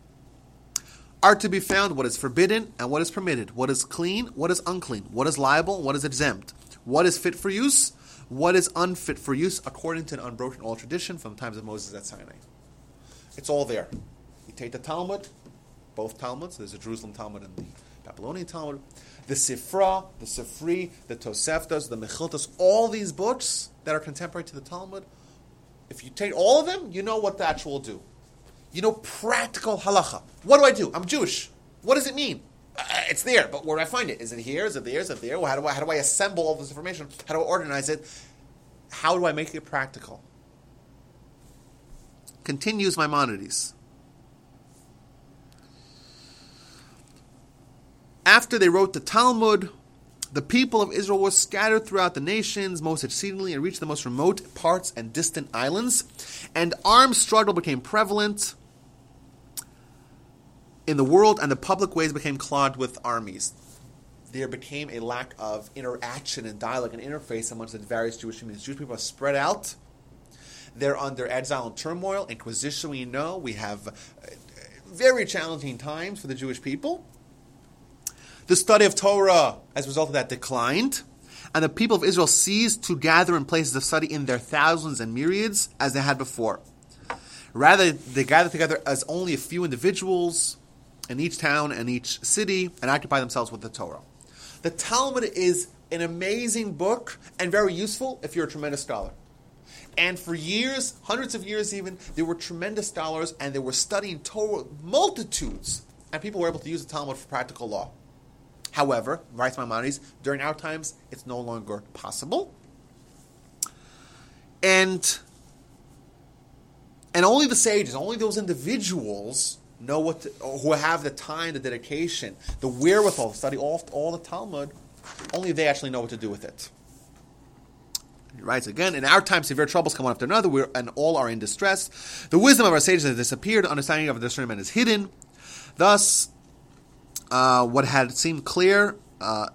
are to be found what is forbidden and what is permitted, what is clean, what is unclean, what is liable, what is exempt, what is fit for use, what is unfit for use, according to an unbroken oral tradition from the times of Moses at Sinai. It's all there. You take the Talmud, both Talmuds, there's a Jerusalem Talmud and the Babylonian Talmud, the Sifra, the Sifri, the Toseftas, the Mechiltas, all these books that are contemporary to the Talmud, if you take all of them, you know what the actual will do. You know practical halacha. What do I do? I'm Jewish. What does it mean? Uh, it's there, but where do I find it? Is it here? Is it there? Is it there? Well, how do I how do I assemble all this information? How do I organize it? How do I make it practical? Continues Maimonides. After they wrote the Talmud, the people of Israel were scattered throughout the nations, most exceedingly, and reached the most remote parts and distant islands. And armed struggle became prevalent in the world, and the public ways became clogged with armies. There became a lack of interaction and dialogue and interface amongst the various Jewish communities. Jewish people are spread out. They're under exile and turmoil. Inquisition, we know. We have uh, very challenging times for the Jewish people. The study of Torah, as a result of that, declined, and the people of Israel ceased to gather in places of study in their thousands and myriads as they had before. Rather, they gathered together as only a few individuals in each town and each city and occupy themselves with the Torah. The Talmud is an amazing book and very useful if you're a tremendous scholar. And for years, hundreds of years even, there were tremendous scholars and they were studying Torah multitudes, and people were able to use the Talmud for practical law. However, writes Maimonides, during our times, it's no longer possible. And and only the sages, only those individuals know what to, who have the time, the dedication, the wherewithal to study all, all the Talmud. Only they actually know what to do with it. He writes again, in our time, severe troubles come one after another, we're, and all are in distress. The wisdom of our sages has disappeared, understanding of the discernment is hidden. Thus, uh, what had seemed clear uh,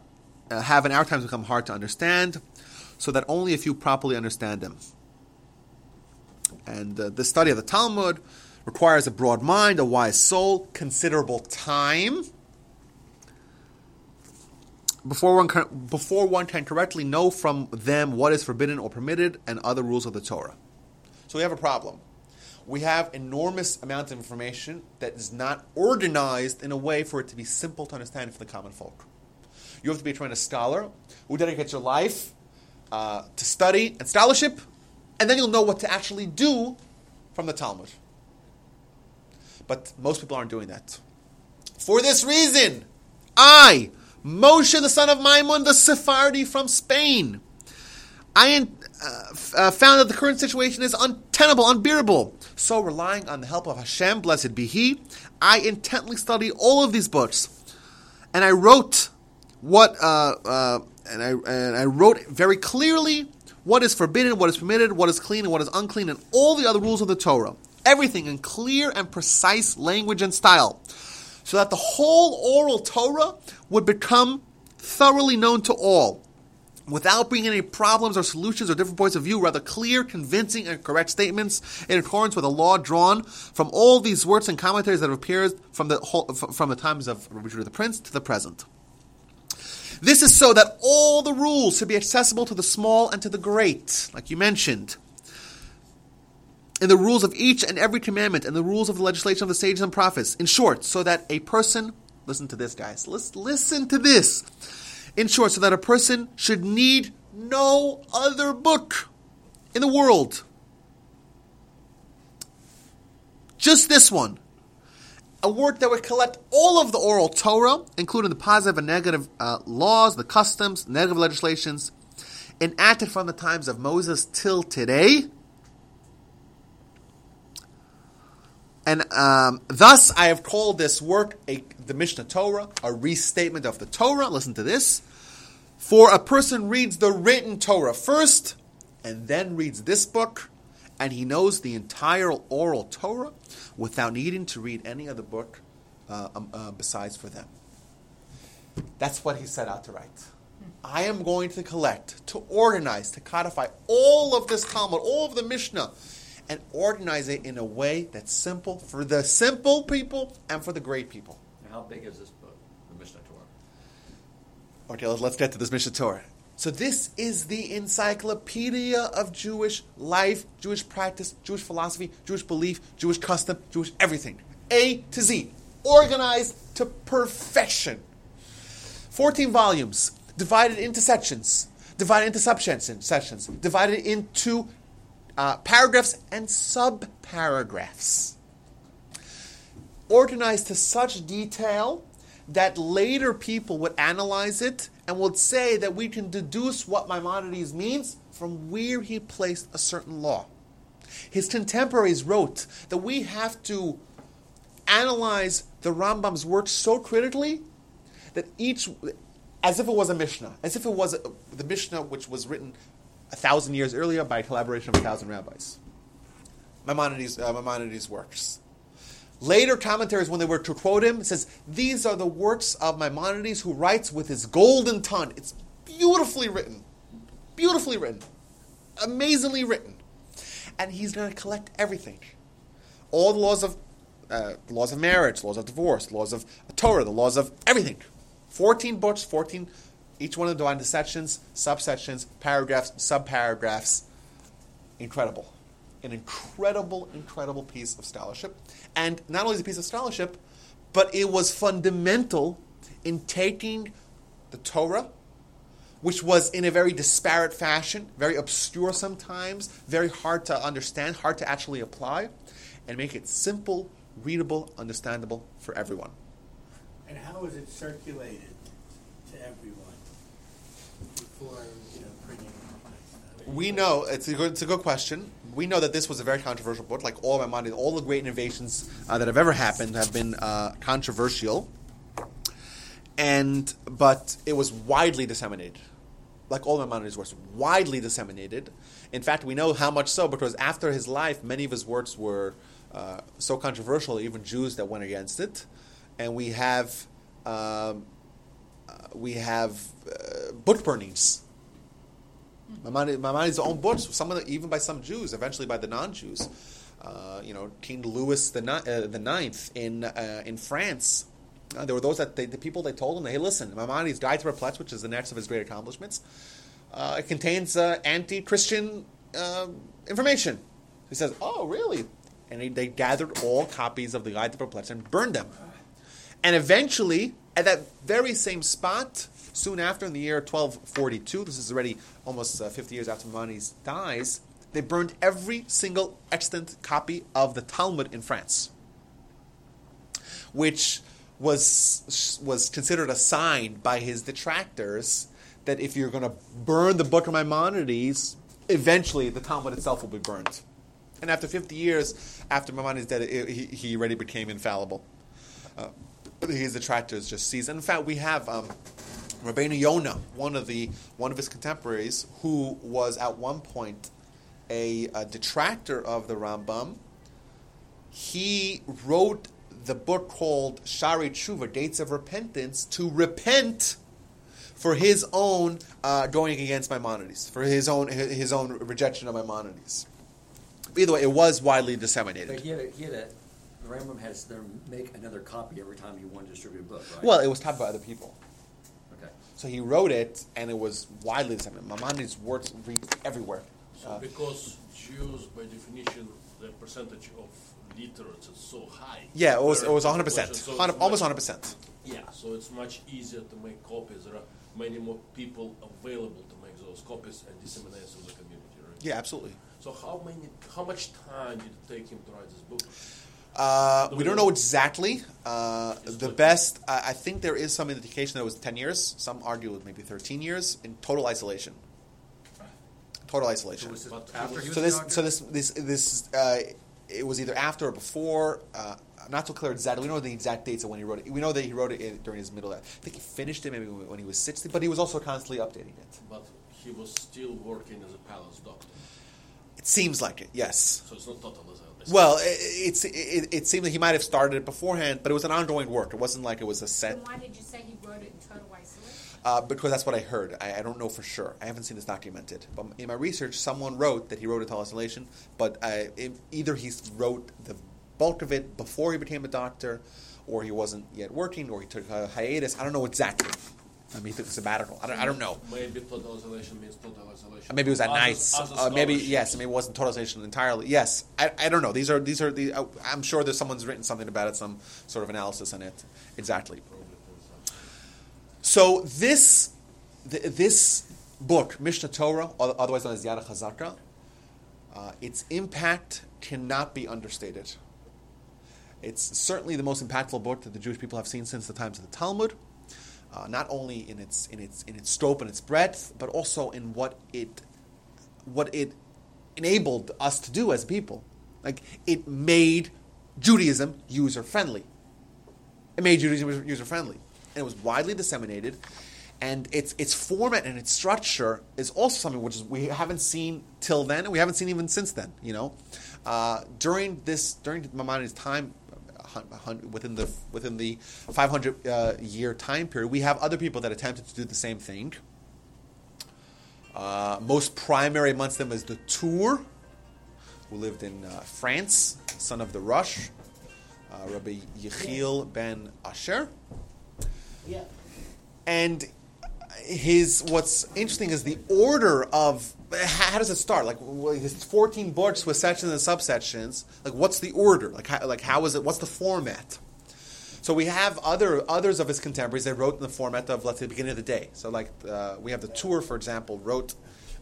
uh, have in our times become hard to understand, so that only a few properly understand them. And uh, the study of the Talmud requires a broad mind, a wise soul, considerable time before one can, before one can correctly know from them what is forbidden or permitted and other rules of the Torah. So we have a problem. We have enormous amounts of information that is not organized in a way for it to be simple to understand for the common folk. You have to be a tremendous scholar who dedicates your life uh, to study and scholarship, and then you'll know what to actually do from the Talmud. But most people aren't doing that. For this reason, I, Moshe, the son of Maimon, the Sephardi from Spain, I uh, uh, found that the current situation is untenable, unbearable. So, relying on the help of Hashem, blessed be He, I intently studied all of these books, and I wrote what, uh, uh, and I and I wrote very clearly what is forbidden, what is permitted, what is clean, and what is unclean, and all the other rules of the Torah. Everything in clear and precise language and style, so that the whole oral Torah would become thoroughly known to all without bringing any problems or solutions or different points of view, rather clear, convincing, and correct statements in accordance with a law drawn from all these words and commentaries that have appeared from the whole, from the times of Judah the Prince to the present. This is so that all the rules should be accessible to the small and to the great, like you mentioned. In the rules of each and every commandment and the rules of the legislation of the sages and prophets. In short, so that a person, listen to this, guys, listen to this in short, so that a person should need no other book in the world. Just this one. A work that would collect all of the oral Torah, including the positive and negative uh, laws, the customs, negative legislations, enacted from the times of Moses till today. And um, thus, I have called this work a, the Mishnah Torah, a restatement of the Torah. Listen to this. For a person reads the written Torah first, and then reads this book, and he knows the entire oral Torah without needing to read any other book uh, um, uh, besides for them. That's what he set out to write. I am going to collect, to organize, to codify all of this Talmud, all of the Mishnah, and organize it in a way that's simple for the simple people and for the great people. How big is this book, the Mishnah Torah? Okay, let's, get to this Mishnah Torah. So this is the encyclopedia of Jewish life, Jewish practice, Jewish philosophy, Jewish belief, Jewish custom, Jewish everything. A to Z. Organized to perfection. 14 volumes, divided into sections, divided into subsections, sections, divided into uh, paragraphs and sub-paragraphs. Organized to such detail that later people would analyze it and would say that we can deduce what Maimonides means from where he placed a certain law. His contemporaries wrote that we have to analyze the Rambam's work so critically that each, as if it was a Mishnah, as if it was a, the Mishnah which was written a thousand years earlier by a collaboration of a thousand rabbis. Maimonides, uh, Maimonides' works. Later commentaries, when they were to quote him, says these are the works of Maimonides, who writes with his golden tongue. It's beautifully written, beautifully written, amazingly written, and he's going to collect everything, all the laws of uh, laws of marriage, laws of divorce, laws of Torah, the laws of everything. Fourteen books, fourteen, each one of them divided into sections, subsections, paragraphs, subparagraphs. Incredible an incredible, incredible piece of scholarship. And not only is it a piece of scholarship, but it was fundamental in taking the Torah, which was in a very disparate fashion, very obscure sometimes, very hard to understand, hard to actually apply, and make it simple, readable, understandable for everyone. And how was it circulated to everyone before, you know, printing? We know it's a good, it's a good question. We know that this was a very controversial book. Like all Maimonides, all the great innovations uh, that have ever happened have been uh, controversial, and but it was widely disseminated. Like all my Maimonides' works, widely disseminated. In fact, we know how much so because after his life, many of his works were uh, so controversial, even Jews that went against it, and we have um, uh, we have uh, book burnings Maimonides, own books, some of the, even by some Jews, eventually by the non-Jews. Uh, you know, King Louis the, uh, the Ninth in uh, in France. Uh, there were those that they, the people they told him, "Hey, listen, Maimonides' Guide to Perplex, which is the next of his great accomplishments, uh, it contains uh, anti-Christian information." He says, "Oh, really?" And they, they gathered all copies of the Guide to Perplex and burned them. And eventually, at that very same spot, soon after, in the year 1242, this is already almost uh, 50 years after Maimonides dies, they burned every single extant copy of the Talmud in France, which was was considered a sign by his detractors that if you're going to burn the Book of Maimonides, eventually the Talmud itself will be burned. And after 50 years after Maimonides' death, it- he, he already became infallible. Uh, his detractors just seized. And in fact, we have um, Rabbeinu Yonah, one of the one of his contemporaries, who was at one point a, a detractor of the Rambam. He wrote the book called Shaarei Teshuva, Gates of Repentance, to repent for his own uh, going against Maimonides, for his own his own rejection of Maimonides. Either way, it was widely But disseminated. he had a, he had a, Rambam has them make another copy every time he wanted to distribute a book, right? Well, it was taught by other people. So he wrote it, and it was widely disseminated. Maimonides' works reached everywhere. So Uh, because Jews, by definition, the percentage of literates is so high. yeah, it was it was 100%. so it's almost much- 100 percent. Yeah, so it's much easier to make copies. There are many more people available to make those copies and disseminate to the community, right? Yeah, absolutely. So how many, how much time did it take him to write this book? Uh, we we don't know? know exactly. Uh, the best, I I think there is some indication that it was 10 years. Some argue it was maybe 13 years in total isolation. Total isolation. So was it after So this, so this, this, this, uh, it was either after or before. Uh, I'm not so clear exactly. We know the exact dates of when he wrote it. We know that he wrote it in, during his middle. I think he finished it maybe when when he was 60, but he was also constantly updating it. But he was still working as a palace doctor, It seems like it, yes. so it's not total isolation. Well, it, it's it, it seemed that he might have started it beforehand, but it was an ongoing work. It wasn't like it was a set. Then why did you say he wrote it in total isolation? Uh, because that's what I heard. I, I don't know for sure. I haven't seen this documented. But in my research, someone wrote that he wrote it to isolation, but I, it, either he wrote the bulk of it before he became a doctor, or he wasn't yet working, or he took a hiatus. I don't know exactly. I mean, he took a sabbatical. I don't, I don't know. Maybe total isolation means total isolation. Maybe it was at As a- nights. as a Uh, maybe yes. Maybe it wasn't total isolation entirely. Yes. I, I don't know. These are these are the. Uh, I'm sure there's someone's written something about it, some sort of analysis on it. Exactly. Probably for some- So this th- this book, Mishnah Torah, otherwise known as Yad Chazaka, uh, its impact cannot be understated. It's certainly the most impactful book that the Jewish people have seen since the times of the Talmud. Uh, not only in its in its in its scope and its breadth, but also in what it what it enabled us to do as people. Like it made Judaism user friendly. It made Judaism user friendly, and it was widely disseminated. And its its format and its structure is also something which is, we haven't seen till then, and we haven't seen even since then. You know, uh, during this during Maimonides' time, within the within the 500 uh, year time period, we have other people that attempted to do the same thing. Uh, most primary amongst them is the Tur, who lived in uh, France, son of the Rosh, uh, Rabbi Yechiel ben Asher. Yeah. And his what's interesting is the order of how does it start? Like well, his fourteen books with sections and subsections. Like what's the order? Like how, like how is it? What's the format? So we have other others of his contemporaries that wrote in the format of let's say the beginning of the day. So like uh, we have the Tur, for example, wrote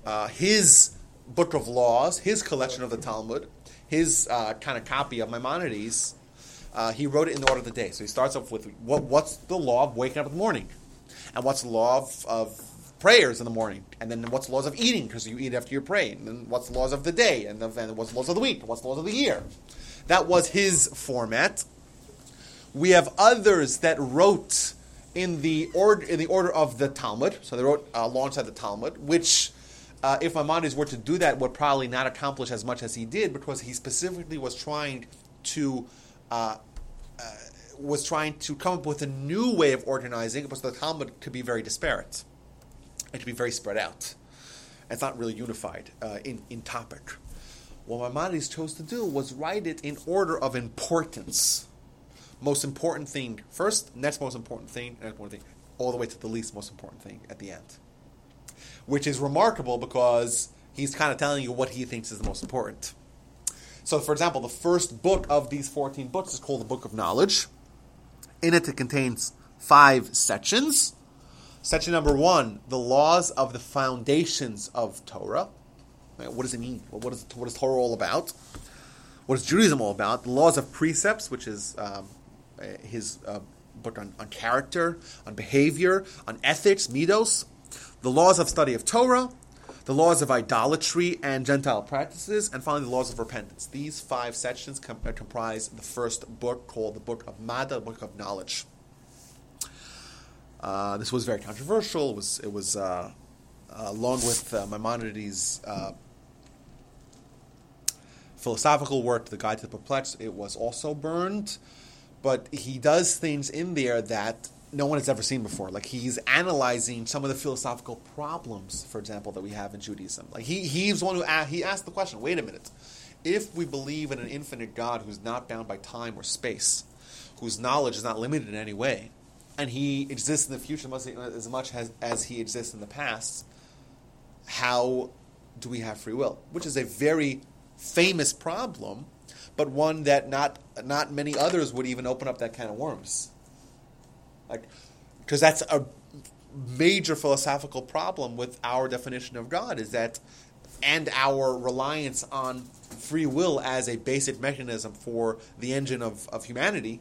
uh, his book of laws, his collection of the Talmud, his uh, kind of copy of Maimonides. Uh, he wrote it in the order of the day. So he starts off with what, what's the law of waking up in the morning, and what's the law of, of prayers in the morning, and then what's the laws of eating because you eat after you pray, and then what's the laws of the day, and then what's the laws of the week, what's the laws of the year. That was his format. We have others that wrote in the order in the order of the Talmud. So they wrote uh, alongside the Talmud, which, uh, if Maimonides were to do that, would probably not accomplish as much as he did because he specifically was trying to. Uh, was trying to come up with a new way of organizing because the Talmud could be very disparate. It could be very spread out. It's not really unified uh, in, in topic. What Maimonides chose to do was write it in order of importance most important thing first, next most important thing, next important thing, all the way to the least most important thing at the end. Which is remarkable because he's kind of telling you what he thinks is the most important. So, for example, the first book of these 14 books is called the Book of Knowledge. In it, it contains five sections. Section number one, the laws of the foundations of Torah. What does it mean? What is, what is Torah all about? What is Judaism all about? The laws of precepts, which is um, uh, his uh, book on, on character, on behavior, on ethics, midos. The laws of study of Torah, the laws of idolatry and Gentile practices, and finally the laws of repentance. These five sections com- uh, comprise the first book called the Book of Mada, the Book of Knowledge. Uh, this was very controversial. It was, it was uh, along with uh, Maimonides' uh, philosophical work, The Guide to the Perplexed, it was also burned. But he does things in there that no one has ever seen before. Like he's analyzing some of the philosophical problems, for example, that we have in Judaism. Like he, he's one who a- he asked the question: Wait a minute, if we believe in an infinite God who's not bound by time or space, whose knowledge is not limited in any way, and he exists in the future as much as, as he exists in the past, how do we have free will? Which is a very famous problem, but one that not not many others would even open up that kind of worms. Like, because that's a major philosophical problem with our definition of God is that, and our reliance on free will as a basic mechanism for the engine of, of humanity,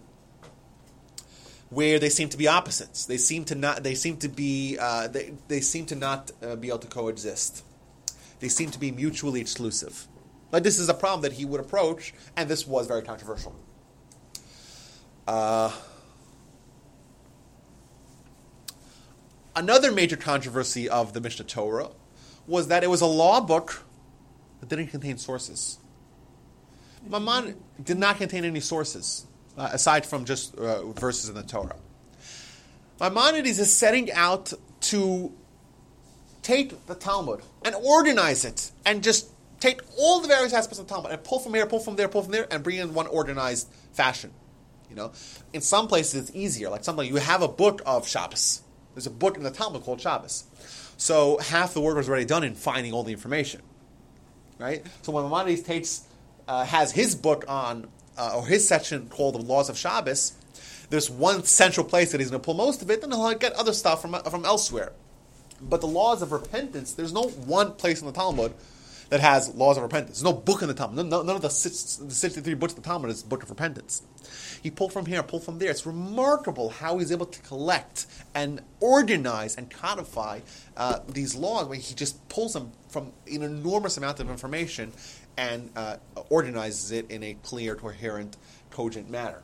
where they seem to be opposites. They seem to not. They seem to be. Uh, they, they seem to not uh, be able to coexist. They seem to be mutually exclusive. Like this is a problem that he would approach, and this was very controversial. Uh, another major controversy of the Mishnah Torah was that it was a law book that didn't contain sources. Maman did not contain any sources uh, aside from just uh, verses in the Torah. Maimonides is setting out to take the Talmud and organize it and just take all the various aspects of the Talmud and pull from here, pull from there, pull from there, and bring in one organized fashion. You know, in some places it's easier. Like something you have a book of Shabbos. There's a book in the Talmud called Shabbos. So half the work was already done in finding all the information, right? So when Maimonides takes uh, has his book on uh, or his section called the Laws of Shabbos, there's one central place that he's going to pull most of it, and he'll get other stuff from from elsewhere. But the laws of repentance, there's no one place in the Talmud that has laws of repentance. There's no book in the Talmud. None, none of the, six, the 63 books of the Talmud is the book of repentance. He pulled from here, pulled from there. It's remarkable how he's able to collect and organize and codify uh, these laws. Where he just pulls them from an enormous amount of information and uh, organizes it in a clear, coherent, cogent manner.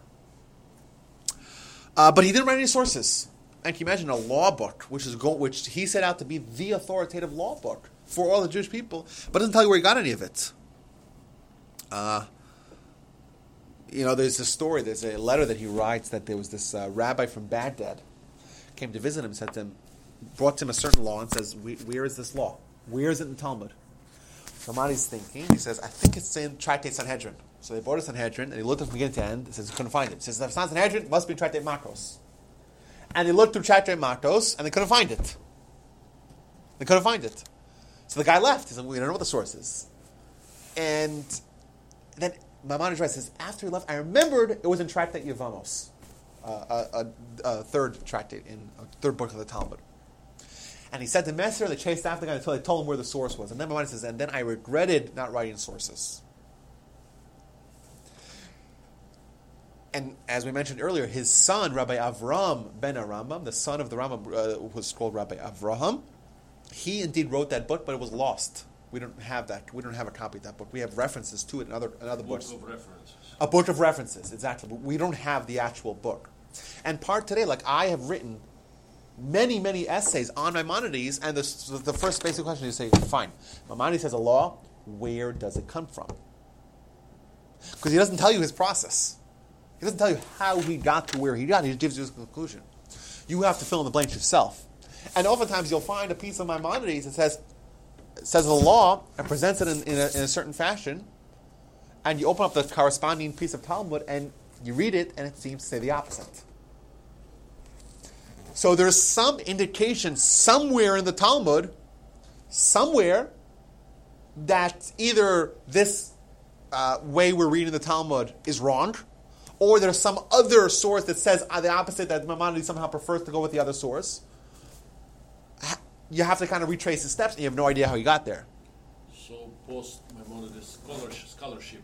Uh, but he didn't write any sources. And can you imagine a law book, which is go- which he set out to be the authoritative law book for all the Jewish people, but doesn't tell you where he got any of it. Uh, you know, there's a story, there's a letter that he writes that there was this uh, rabbi from Baghdad came to visit him, said to him, brought to him a certain law and says, "Where is this law? Where is it in the Talmud?" Somebody's thinking. He says, "I think it's in Tractate Sanhedrin." So they brought a Sanhedrin, and he looked from beginning to end. He says, "Couldn't find it." He says, "If it's not Sanhedrin, it must be Tractate Makkos." And they looked through Tractate Makkos, and they couldn't find it. They couldn't find it. So the guy left. He said, "We don't know what the source is." And then Maimonides writes, says, after he left, I remembered it was in Tractate Yevamos, uh, a, third tractate, in a third book of the Talmud. And he sent a messenger, they chased after the guy until they told him where the source was. And then Maimonides says, and then I regretted not writing sources. And as we mentioned earlier, his son, Rabbi Avram ben HaRambam, the son of the Rambam, uh, was called Rabbi Avraham. He indeed wrote that book, but it was lost. We don't have that. We don't have a copy of that book. We have references to it in other, in other Book books. of references. A book of references, exactly. But we don't have the actual book. And part today, like I have written many, many essays on Maimonides, and the, the first basic question is say, fine, Maimonides has a law, where does it come from? Because he doesn't tell you his process. He doesn't tell you how he got to where he got. He just gives you his conclusion. You have to fill in the blanks yourself. And oftentimes you'll find a piece of Maimonides that says, says the law and presents it in, in, a, in a certain fashion, and you open up the corresponding piece of Talmud and you read it, and it seems to say the opposite. So there's some indication somewhere in the Talmud, somewhere, that either this uh, way we're reading the Talmud is wrong, or there's some other source that says uh, the opposite, that Maimonides somehow prefers to go with the other source. You have to kind of retrace the steps, and you have no idea how you got there. So post Maimonides scholarship, scholarship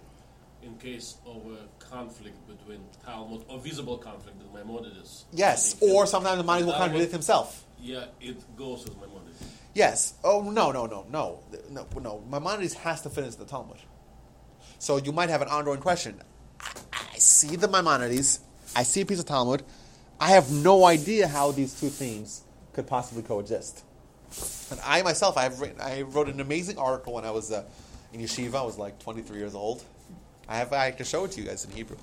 in case of a conflict between Talmud or visible conflict with Maimonides. Yes, or sometimes the Maimonides will contradict himself. Yeah, it goes with Maimonides. Yes. Oh no no no no no no. Maimonides has to finish the Talmud. So you might have an ongoing question. I, I see the Maimonides. I see a piece of Talmud. I have no idea how these two things could possibly coexist. And I myself, I have written, I wrote an amazing article when I was uh, in yeshiva. I was like 23 years old. I have I can show it to you guys in Hebrew.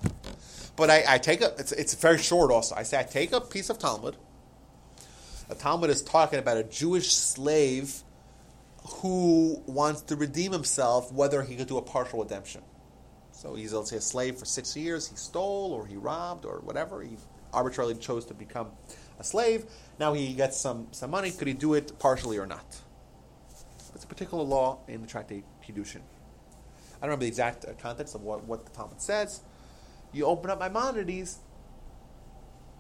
But I, I take a it's it's very short. Also, I say I take a piece of Talmud. A Talmud is talking about a Jewish slave who wants to redeem himself, whether he could do a partial redemption. So he's, let's say, a slave for six years. He stole or he robbed or whatever. He arbitrarily chose to become a slave. Now he gets some, some money. Could he do it partially or not? It's a particular law in the Tractate Kiddushin. I don't remember the exact uh, context of what, what the Talmud says. You open up Maimonides,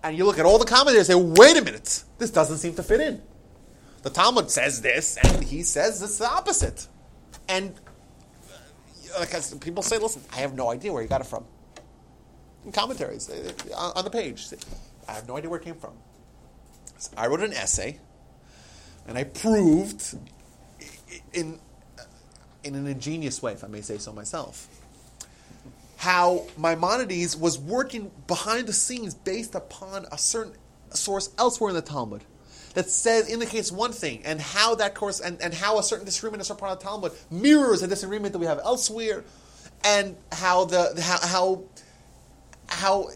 and you look at all the commentators and say, wait a minute, this doesn't seem to fit in. the Talmud says this, and he says it's the opposite. And uh, people say, listen, I have no idea where he got it from. In commentaries uh, on the page, I have no idea where it came from. So I wrote an essay, and I proved in in an ingenious way, if I may say so myself, how Maimonides was working behind the scenes based upon a certain source elsewhere in the Talmud that says indicates one thing, and how that course and, and how a certain disagreement is part of the Talmud mirrors a disagreement that we have elsewhere, and how the how how how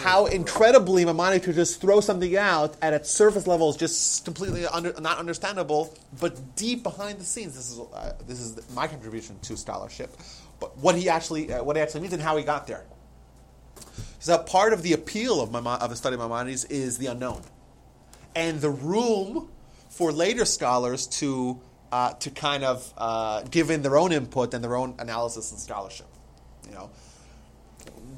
how incredibly Maimonides just throw something out at its surface level is just completely under, not understandable, but deep behind the scenes, this is uh, this is my contribution to scholarship. But what he actually uh, what he actually means and how he got there. So part of the appeal of Maimon- of the study of Maimonides is the unknown, and the room for later scholars to uh, to kind of uh, give in their own input and their own analysis and scholarship. You know,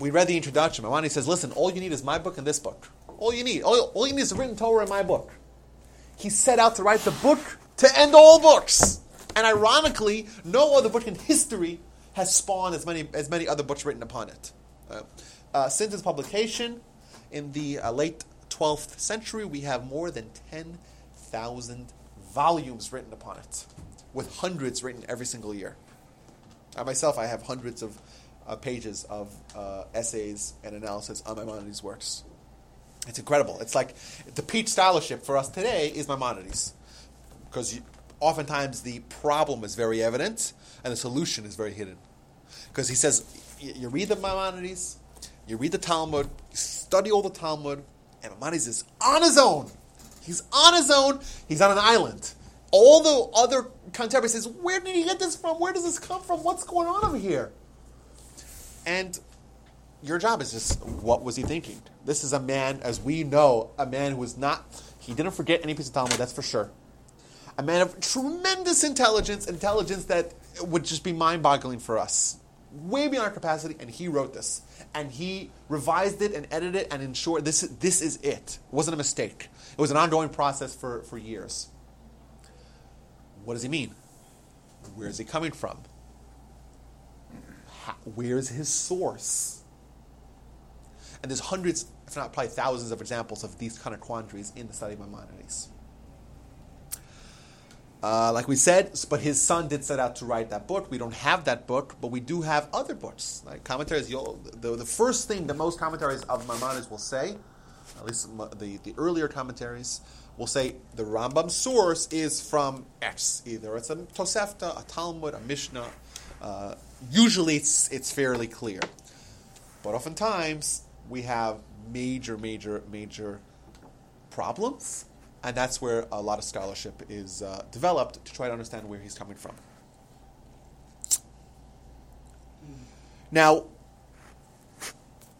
we read the introduction. Maimonides says, "Listen, all you need is my book and this book. All you need, all, all you need is the written Torah in my book." He set out to write the book to end all books, and ironically, no other book in history has spawned as many as many other books written upon it. Uh, uh, since its publication in the uh, late 12th century, we have more than 10,000 volumes written upon it, with hundreds written every single year. I myself, I have hundreds of uh, pages of uh, essays and analysis on Maimonides' works. It's incredible. It's like the peach scholarship for us today is Maimonides, because oftentimes the problem is very evident and the solution is very hidden. Because he says, you, you read the Maimonides, you read the Talmud, you study all the Talmud, and Maimonides is on his own. He's on his own. He's on an island. All the other contemporaries says, where did he get this from? Where does this come from? What's going on over here? And your job is just, what was he thinking? This is a man, as we know, a man who was not, he didn't forget any piece of Talmud, that's for sure. A man of tremendous intelligence, intelligence that would just be mind boggling for us. Way beyond our capacity, and he wrote this. And he revised it and edited it and ensured this, this is it. It wasn't a mistake. It was an ongoing process for, for years. What does he mean? Where is he coming from? Where's his source? And there's hundreds, if not probably thousands, of examples of these kind of quandaries in the study of Maimonides. Uh, like we said, but his son did set out to write that book. We don't have that book, but we do have other books. Like commentaries, the, the first thing that most commentaries of Maimonides will say, at least the, the earlier commentaries, will say the Rambam's source is from X. Either it's a Tosefta, a Talmud, a Mishnah. Uh, usually it's, it's fairly clear. But oftentimes we have major, major, major problems, and that's where a lot of scholarship is uh, developed to try to understand where he's coming from. Now,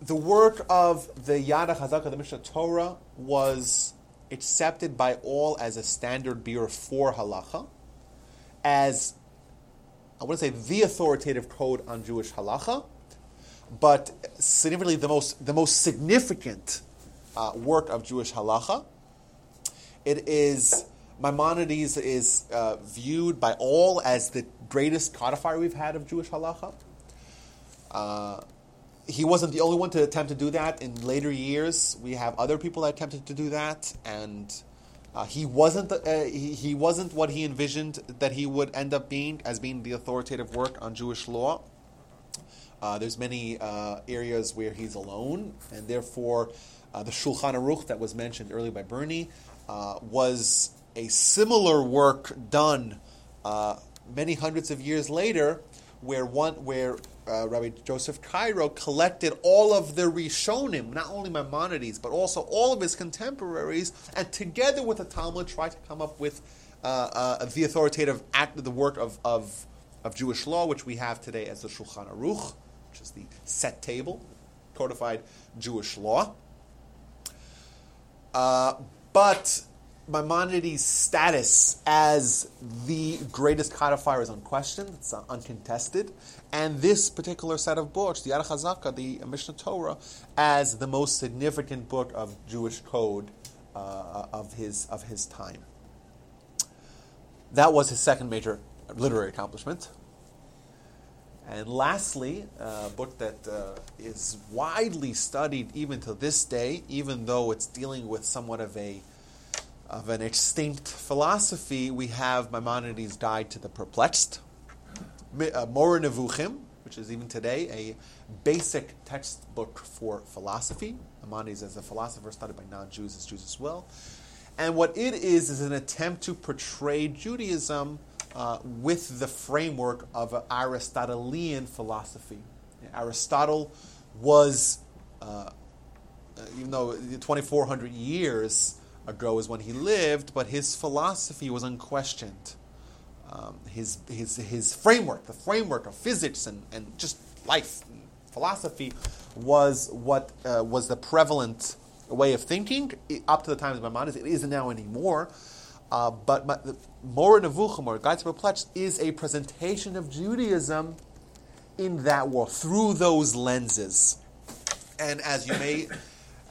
the work of the Yad HaChazakah, the Mishnah Torah, was accepted by all as a standard beer for halacha, as I to say the authoritative code on Jewish halacha, but significantly the most the most significant uh, work of Jewish halacha. It is Maimonides is uh, viewed by all as the greatest codifier we've had of Jewish halacha. Uh, he wasn't the only one to attempt to do that. In later years, we have other people that attempted to do that, and uh, he wasn't the, uh, he, he wasn't what he envisioned that he would end up being as being the authoritative work on Jewish law. Uh, there's many uh, areas where he's alone, and therefore, uh, the Shulchan Aruch that was mentioned earlier by Bernie uh, was a similar work done many hundreds of years later, where one where uh, Rabbi Joseph Karo collected all of the Rishonim, not only Maimonides, but also all of his contemporaries, and together with the Talmud tried to come up with uh, uh, the authoritative act, the work of, of, of Jewish law, which we have today as the Shulchan Aruch, which is the set table, codified Jewish law. Uh, but Maimonides' status as the greatest codifier is unquestioned, it's uncontested, and this particular set of books, the Yad HaChazakah, the Mishnah Torah, as the most significant book of Jewish code uh, of his of his time. That was his second major literary accomplishment. And lastly, a book that uh, is widely studied even to this day, even though it's dealing with somewhat of a of an extinct philosophy, we have Maimonides' Guide to the Perplexed, Uh, Moreh Nevuchim, which is even today a basic textbook for philosophy. Maimonides, as a philosopher, studied by non-Jews as Jews as well. And what it is is an attempt to portray Judaism uh, with the framework of an Aristotelian philosophy. Aristotle was, uh, uh, even though 2,400 years ago is when he lived, but his philosophy was unquestioned. Um, his, his, his framework, the framework of physics and, and just life, and philosophy, was what uh, was the prevalent way of thinking up to the times of Maimonides. It isn't now anymore. Uh, but Moreh Nevuchim, or Guide to Perplexed, is a presentation of Judaism in that world, through those lenses. And as you may,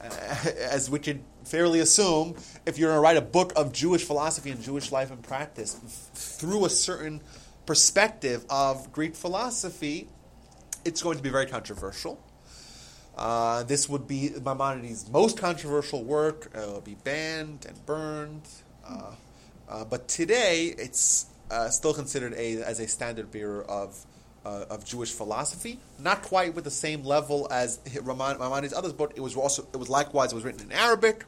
uh, as could fairly assume, if you're going to write a book of Jewish philosophy and Jewish life and practice through a certain perspective of Greek philosophy, it's going to be very controversial. Uh, this would be Maimonides' most controversial work. Uh, it would be banned and burned. Uh, uh, but today, it's uh, still considered a, as a standard bearer of of Jewish philosophy. Not quite with the same level as Maimon- Maimonides' others, but it was also it was likewise it was written in Arabic,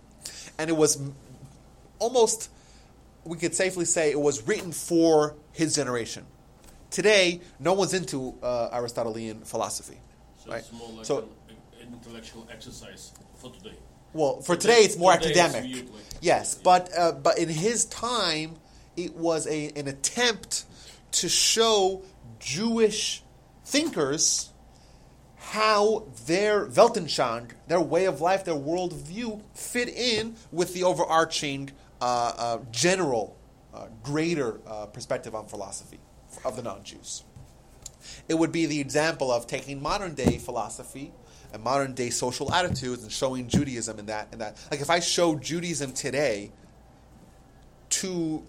and it was almost we could safely say it was written for his generation. Today, no one's into uh, Aristotelian philosophy. So right? it's more like So- an, an intellectual exercise for today. Well, for Today- today, it's more today academic. viewed like- yes, but uh, but in his time, it was a an attempt to show Jewish thinkers how their Weltanschauung, their way of life, their worldview, fit in with the overarching uh, uh, general, uh, greater uh, perspective on philosophy of the non-Jews. It would be the example of taking modern day philosophy and modern day social attitudes and showing Judaism in that. In that, like if I show Judaism today to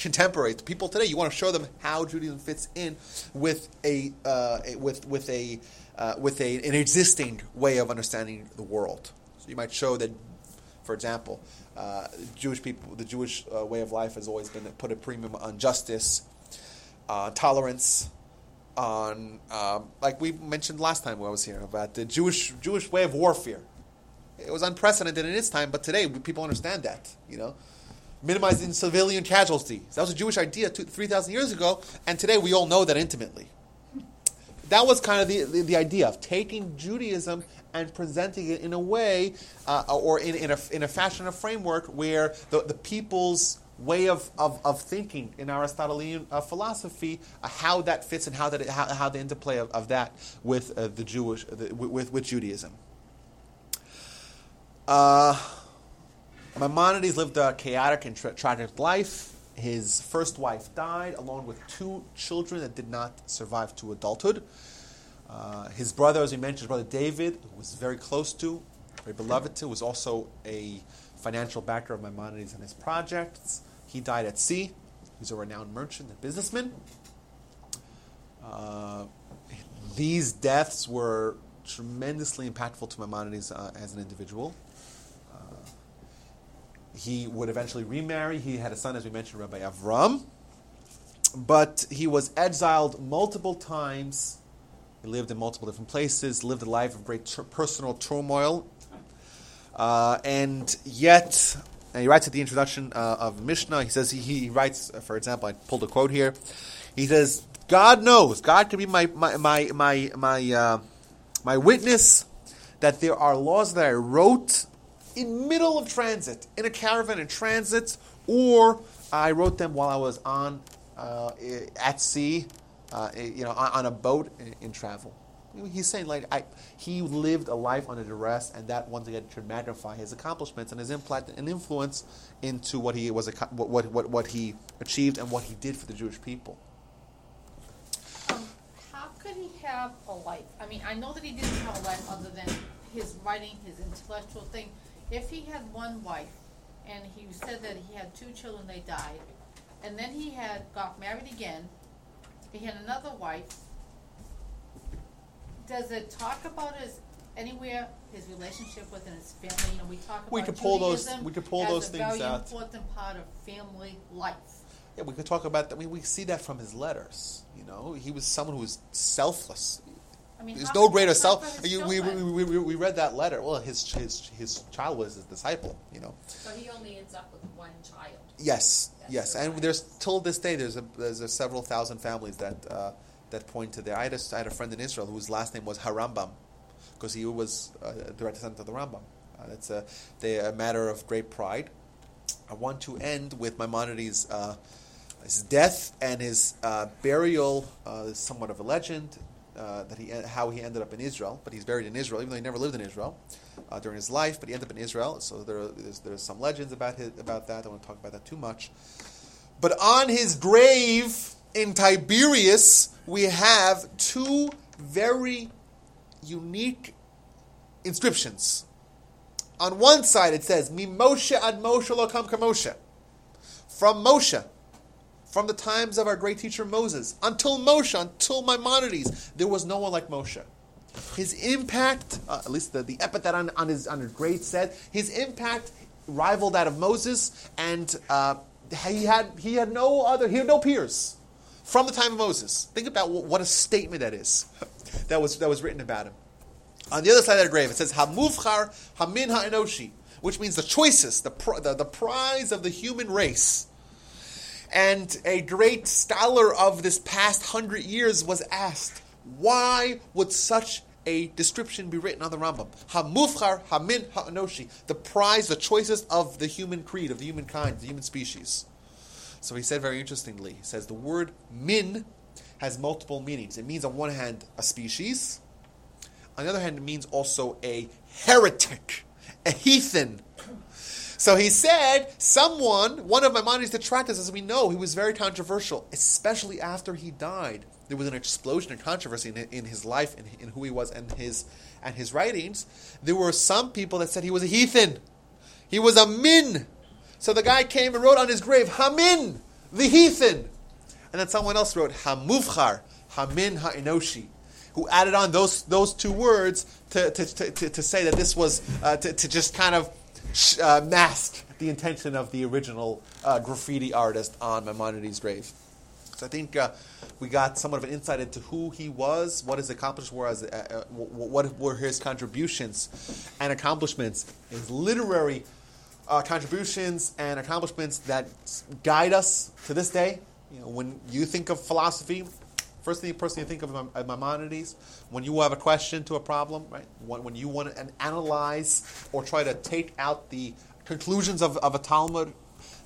contemporaries, to people today, you want to show them how Judaism fits in with a uh, with with a uh, with a an existing way of understanding the world. So you might show that, for example, uh, Jewish people, the Jewish uh, way of life has always been to put a premium on justice, tolerance, on um, like we mentioned last time when I was here about the Jewish Jewish way of warfare. It was unprecedented in its time, but today people understand that. You know, minimizing civilian casualties. That was a Jewish idea three thousand years ago, and today we all know that intimately. That was kind of the, the, the idea of taking Judaism and presenting it in a way, uh, or in, in, a, in a fashion, a framework where the, the people's way of, of, of thinking in Aristotelian uh, philosophy, uh, how that fits and how, that how, how the interplay of, of that with uh, the Jewish, the, with, with Judaism. Uh, Maimonides lived a chaotic and tra- tragic life. His first wife died, along with two children that did not survive to adulthood. Uh, his brother, as we mentioned, his brother David, who was very close to, very beloved to, was also a financial backer of Maimonides and his projects. He died at sea. He's a renowned merchant and businessman. Uh, these deaths were tremendously impactful to Maimonides uh, as an individual. He would eventually remarry. He had a son, as we mentioned, Rabbi Avram. But he was exiled multiple times. He lived in multiple different places, lived a life of great personal turmoil. Uh, and yet, and he writes at the introduction uh, of Mishnah, he says, he, he writes, uh, for example, I pulled a quote here. He says, God knows, God can be my, my, my, my, my, uh, my witness that there are laws that I wrote in middle of transit, in a caravan in transit, or I wrote them while I was on uh, at sea, uh, you know, on, a boat in, in travel. He's saying like I, he lived a life under duress, and that once again should magnify his accomplishments and his impact and influence into what he was, what, what, what he achieved and what he did for the Jewish people. Um, how could he have a life? I mean, I know that he didn't have a life other than his writing, his intellectual thing. If he had one wife and he said that he had two children, they died. And then he had got married again. He had another wife. Does it talk about his anywhere his relationship within his family? You know, we talk about We could pull those- we could pull those things very out. important part of family life. Yeah, we could talk about that. I mean, we see that from his letters. You know, he was someone who was selfless. I mean, There's no greater self. You, we, we, we, we, we read that letter. Well, his, his, his child was his disciple, you know. So he only ends up with one child. Yes, That's yes, and right. there's till this day there's a there's a several thousand families that uh, that point to there. I had, a, I had a friend in Israel whose last name was Harambam, because he was uh, a direct descendant of the Rambam. Uh, that's a they, a matter of great pride. I want to end with Maimonides' uh, his death and his uh, burial. Uh, somewhat of a legend uh, that he how he ended up in Israel, but he's buried in Israel, even though he never lived in Israel uh, during his life. But he ended up in Israel, so there are, there's, there's some legends about his, about that. I don't want to talk about that too much. But on his grave in Tiberias, we have two very unique inscriptions. On one side, it says, "Mi Moshe ad Moshe lo kam Moshe," from Moshe, from the times of our great teacher Moses, until Moshe, until Maimonides, there was no one like Moshe. His impact, uh, at least the, the epithet on, on his on his grave said, his impact rivaled that of Moses, and uh, he had he had no other he had no peers from the time of Moses. Think about what, a statement that is. that was that was written about him. On the other side of the grave, it says Hamuvchar Hamin Ha'enoshi, which means the choicest, the, the the prize of the human race. And a great scholar of this past hundred years was asked, why would such a description be written on the Rambam? Hamufchar Hamin Ha'enoshi, the prize, the choicest of the human creed, of the human kind, the human species. So he said very interestingly, he says the word min has multiple meanings. It means on one hand a species, on the other hand it means also a heretic, a heathen. So he said, someone, one of Maimonides' detractors, as we know, he was very controversial, especially after he died. There was an explosion of controversy in, in his life, in, in who he was, and his and his writings. There were some people that said he was a heathen. He was a min. So the guy came and wrote on his grave, Hamin, the heathen. And then someone else wrote, Hamuvchar, Hamin ha'enoshi, who added on those, those two words to, to, to, to, to say that this was, uh, to, to just kind of uh, the intention of the original uh, graffiti artist on Maimonides' grave. So I think uh, we got somewhat of an insight into who he was, what his accomplishments were, as, uh, uh, what were his contributions and accomplishments, his literary uh, contributions and accomplishments that guide us to this day. You know, when you think of philosophy, first thing person you personally think of Maim- Maimonides. When you have a question to a problem, right? When, when you want to analyze or try to take out the conclusions of, of a Talmud,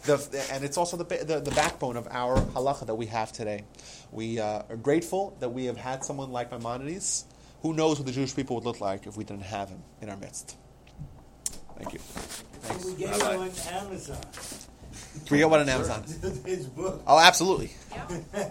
the, and it's also the, the, the backbone of our halacha that we have today. We uh, are grateful that we have had someone like Maimonides. Who knows what the Jewish people would look like if we didn't have him in our midst? Thank you. We get it on Amazon. Can we get one on Amazon? His book. Oh, absolutely.